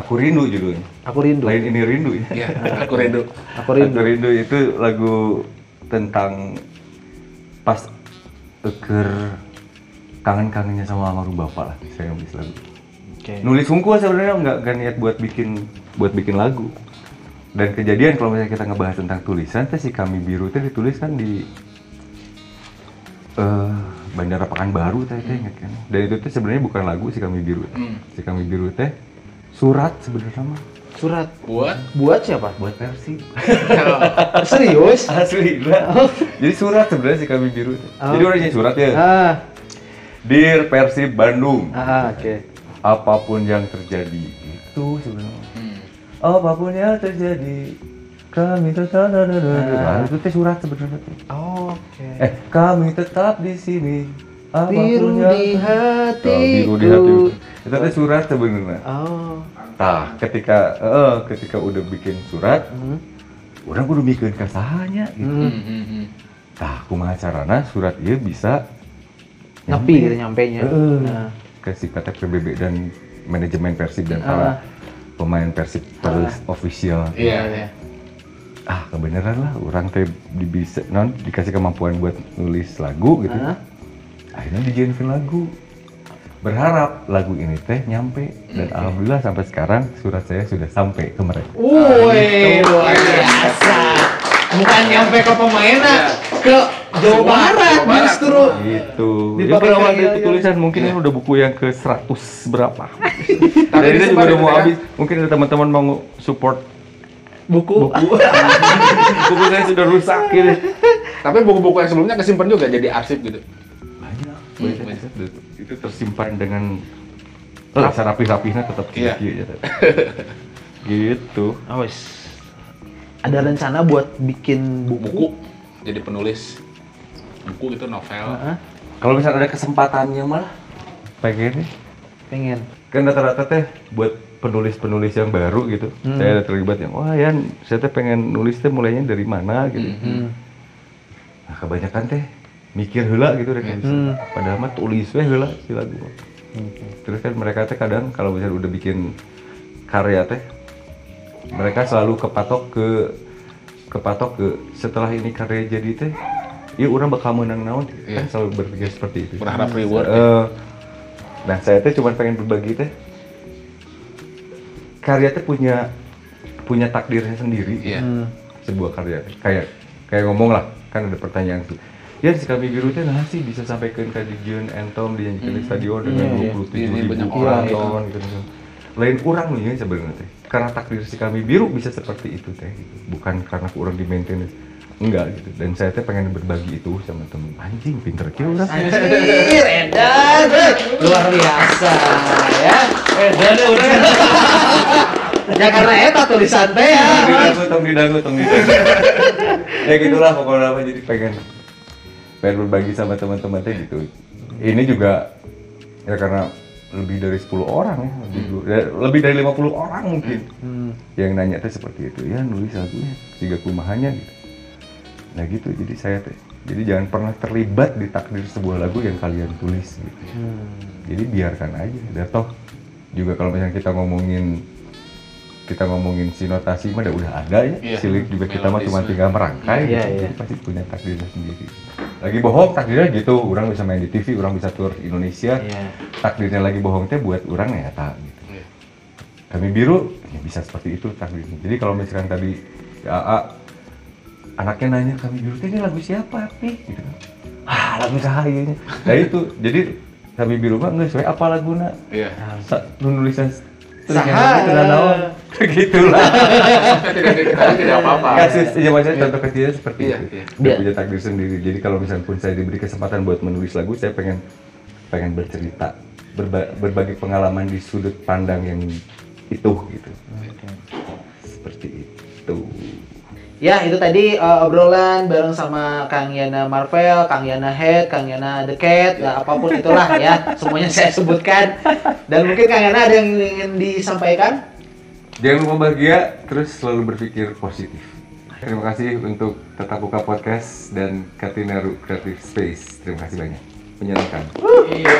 [SPEAKER 2] Aku rindu judulnya.
[SPEAKER 1] Aku rindu.
[SPEAKER 2] Lain ini rindu ya.
[SPEAKER 3] Iya, aku rindu.
[SPEAKER 1] Aku rindu.
[SPEAKER 2] Aku rindu itu lagu tentang pas eker kangen-kangennya sama almarhum bapak lah. Saya nulis lagu.
[SPEAKER 1] Oke.
[SPEAKER 2] Nulis hungkul sebenarnya nggak nggak niat buat bikin buat bikin lagu. Dan kejadian kalau misalnya kita ngebahas tentang tulisan, teh si kami biru teh ditulis kan di eh Bandara Pekanbaru teh teh inget kan. Dan itu teh sebenarnya bukan lagu si kami biru.
[SPEAKER 3] Hmm.
[SPEAKER 2] Si kami biru teh surat sebenarnya mah
[SPEAKER 1] Surat.
[SPEAKER 3] Buat
[SPEAKER 1] Buat siapa?
[SPEAKER 2] buat versi.
[SPEAKER 1] Serius?
[SPEAKER 2] Asli lah. Jadi surat sebenarnya si kami biru.
[SPEAKER 1] Oh.
[SPEAKER 2] Jadi orangnya surat ya.
[SPEAKER 1] Ah,
[SPEAKER 2] Dear Persib Bandung,
[SPEAKER 1] ah, oke.
[SPEAKER 2] apa pun yang terjadi itu sebenarnya.
[SPEAKER 3] Hmm.
[SPEAKER 2] Apa pun yang terjadi, kami tetap nah, itu teh surat sebenarnya.
[SPEAKER 1] Oh, Oke.
[SPEAKER 2] Eh, kami tetap di sini.
[SPEAKER 1] Biru di hatiku.
[SPEAKER 2] Oh, biru di hatiku. Itu teh surat sebenarnya.
[SPEAKER 1] Oh.
[SPEAKER 2] Tah, ketika eh, ketika udah bikin surat,
[SPEAKER 1] Hmm.
[SPEAKER 2] orang kudu bikin kasahanya gitu.
[SPEAKER 1] Hmm.
[SPEAKER 3] Hmm, hmm, hmm.
[SPEAKER 2] Tah, kumaha carana surat ieu bisa
[SPEAKER 1] Nyepi gitu nyampenya.
[SPEAKER 2] Heeh.
[SPEAKER 1] Nah.
[SPEAKER 2] ke si kata PBB dan manajemen Persib dan para pemain Persib terus official.
[SPEAKER 3] Iya, iya.
[SPEAKER 2] Ah, kebenaran lah orang teh di bisa non dikasih kemampuan buat nulis lagu gitu.
[SPEAKER 1] Ah.
[SPEAKER 2] Akhirnya dijadiin lagu. Berharap lagu ini teh nyampe dan alhamdulillah sampai sekarang surat saya sudah sampai ke mereka.
[SPEAKER 1] Woi, luar biasa. Bukan nyampe ke pemainnya, ke Jawa Barat
[SPEAKER 3] Jawa Barat.
[SPEAKER 1] justru.
[SPEAKER 2] Gitu. Ya waktu
[SPEAKER 1] kayak-
[SPEAKER 2] itu tulisan mungkin ini udah buku yang ke 100 berapa.
[SPEAKER 3] Tapi
[SPEAKER 2] Dan ini juga udah mau
[SPEAKER 3] gitu ya?
[SPEAKER 2] habis. Mungkin ada teman-teman mau support
[SPEAKER 1] Buku.
[SPEAKER 2] buku. buku saya sudah rusak gitu.
[SPEAKER 3] Tapi buku-buku yang sebelumnya kesimpan juga jadi arsip gitu.
[SPEAKER 2] Banyak. Banyak. Itu tersimpan dengan rasa rapi-rapihnya tetap
[SPEAKER 3] Iya.
[SPEAKER 2] kieu ya. gitu.
[SPEAKER 1] Oh, wis. Ada rencana buat bikin buku?
[SPEAKER 3] Buku jadi penulis buku gitu novel.
[SPEAKER 1] Heeh.
[SPEAKER 2] Kalau misalnya ada kesempatannya malah pengen nih.
[SPEAKER 1] Pengen.
[SPEAKER 2] Kan rata-rata teh buat penulis-penulis yang baru gitu.
[SPEAKER 1] Hmm.
[SPEAKER 2] Saya ada terlibat yang wah ya saya teh pengen nulis teh mulainya dari mana gitu.
[SPEAKER 1] Hmm.
[SPEAKER 2] Nah, kebanyakan teh mikir heula gitu deh.
[SPEAKER 1] Hmm.
[SPEAKER 2] Padahal mah tulis we heula si lagu. Terus kan mereka teh kadang kalau misalnya udah bikin karya teh mereka selalu kepatok ke kepatok ke setelah ini karya jadi teh ya orang bakal menang naon
[SPEAKER 3] Iya.
[SPEAKER 2] kan selalu berpikir seperti itu.
[SPEAKER 3] Berharap reward.
[SPEAKER 2] Eh, nah saya teh cuma pengen berbagi teh karya teh punya punya takdirnya sendiri
[SPEAKER 3] Iya.
[SPEAKER 1] Hmm.
[SPEAKER 2] sebuah karya kayak kayak ngomong lah kan ada pertanyaan tuh ya si kami biru teh nah sih bisa sampaikan ke Dijon Entom dinyanyikan di stadion dengan
[SPEAKER 1] Iya, iya.
[SPEAKER 2] 27
[SPEAKER 3] Ini
[SPEAKER 2] ribu
[SPEAKER 3] banyak
[SPEAKER 2] orang
[SPEAKER 3] orang,
[SPEAKER 2] gitu, gitu. lain orang nih ya sebenarnya teh karena takdir si kami biru bisa seperti itu teh gitu. bukan karena kurang di maintenance enggak gitu dan saya teh pengen berbagi itu sama temen anjing pinter kieu orang
[SPEAKER 1] Anjir, Edan. Luar biasa ya. Edan udah. ya karena eta tulisan teh ya.
[SPEAKER 2] tong didangu tong didangu tong ya gitulah pokoknya apa jadi pengen pengen berbagi sama teman-teman teh gitu. Ini juga ya karena lebih dari 10 orang ya lebih, ya, lebih dari 50 orang mungkin.
[SPEAKER 1] Hmm.
[SPEAKER 2] yang nanya teh seperti itu ya nulis lagunya tiga kumahannya gitu. Nah gitu. Jadi saya teh jadi jangan pernah terlibat di takdir sebuah lagu yang kalian tulis gitu.
[SPEAKER 1] Hmm.
[SPEAKER 2] jadi biarkan aja. Dan toh juga kalau misalnya kita ngomongin kita ngomongin si notasi mah udah ada ya
[SPEAKER 3] Iya.
[SPEAKER 2] silik juga kita mah cuma tinggal merangkai
[SPEAKER 1] Iya,
[SPEAKER 2] gitu. Jadi pasti punya takdirnya sendiri lagi bohong takdirnya gitu orang bisa main di TV orang bisa tour Indonesia
[SPEAKER 1] Iya.
[SPEAKER 2] takdirnya lagi bohong teh buat orang ya tak gitu
[SPEAKER 3] Iya.
[SPEAKER 2] kami biru ya bisa seperti itu takdirnya jadi kalau misalkan tadi si AA anaknya nanya kami biru teh ini lagu siapa pi gitu ah alangkah ieu nya. Nah itu, jadi kami di rumah nggak sesuai apa laguna.
[SPEAKER 3] Iya.
[SPEAKER 2] Sa, nu nulisan
[SPEAKER 1] Saha.
[SPEAKER 2] itu naon. Gitulah.
[SPEAKER 3] tidak tidak tidak apa-apa.
[SPEAKER 2] Kasus, ya maksudnya contoh kecilnya seperti
[SPEAKER 3] Iya,
[SPEAKER 2] itu.
[SPEAKER 3] iya.
[SPEAKER 2] Dia
[SPEAKER 1] Iya.
[SPEAKER 2] punya takdir sendiri. Jadi kalau misalnya pun saya diberi kesempatan buat menulis lagu, saya pengen pengen bercerita, berba- berbagi pengalaman di sudut pandang yang itu gitu. Seperti itu.
[SPEAKER 1] Ya, itu tadi uh, obrolan bareng sama Kang Yana Marvel, Kang Yana Head, Kang Yana The Cat, ya, apa pun itulah ya. Semuanya saya sebutkan. Dan mungkin Kang Yana ada yang ingin disampaikan?
[SPEAKER 2] Jangan lupa bahagia, terus selalu berpikir positif. Terima kasih untuk Tetap Buka Podcast dan Katinaru Creative Space. Terima kasih banyak. Menyenangkan.
[SPEAKER 3] Iya.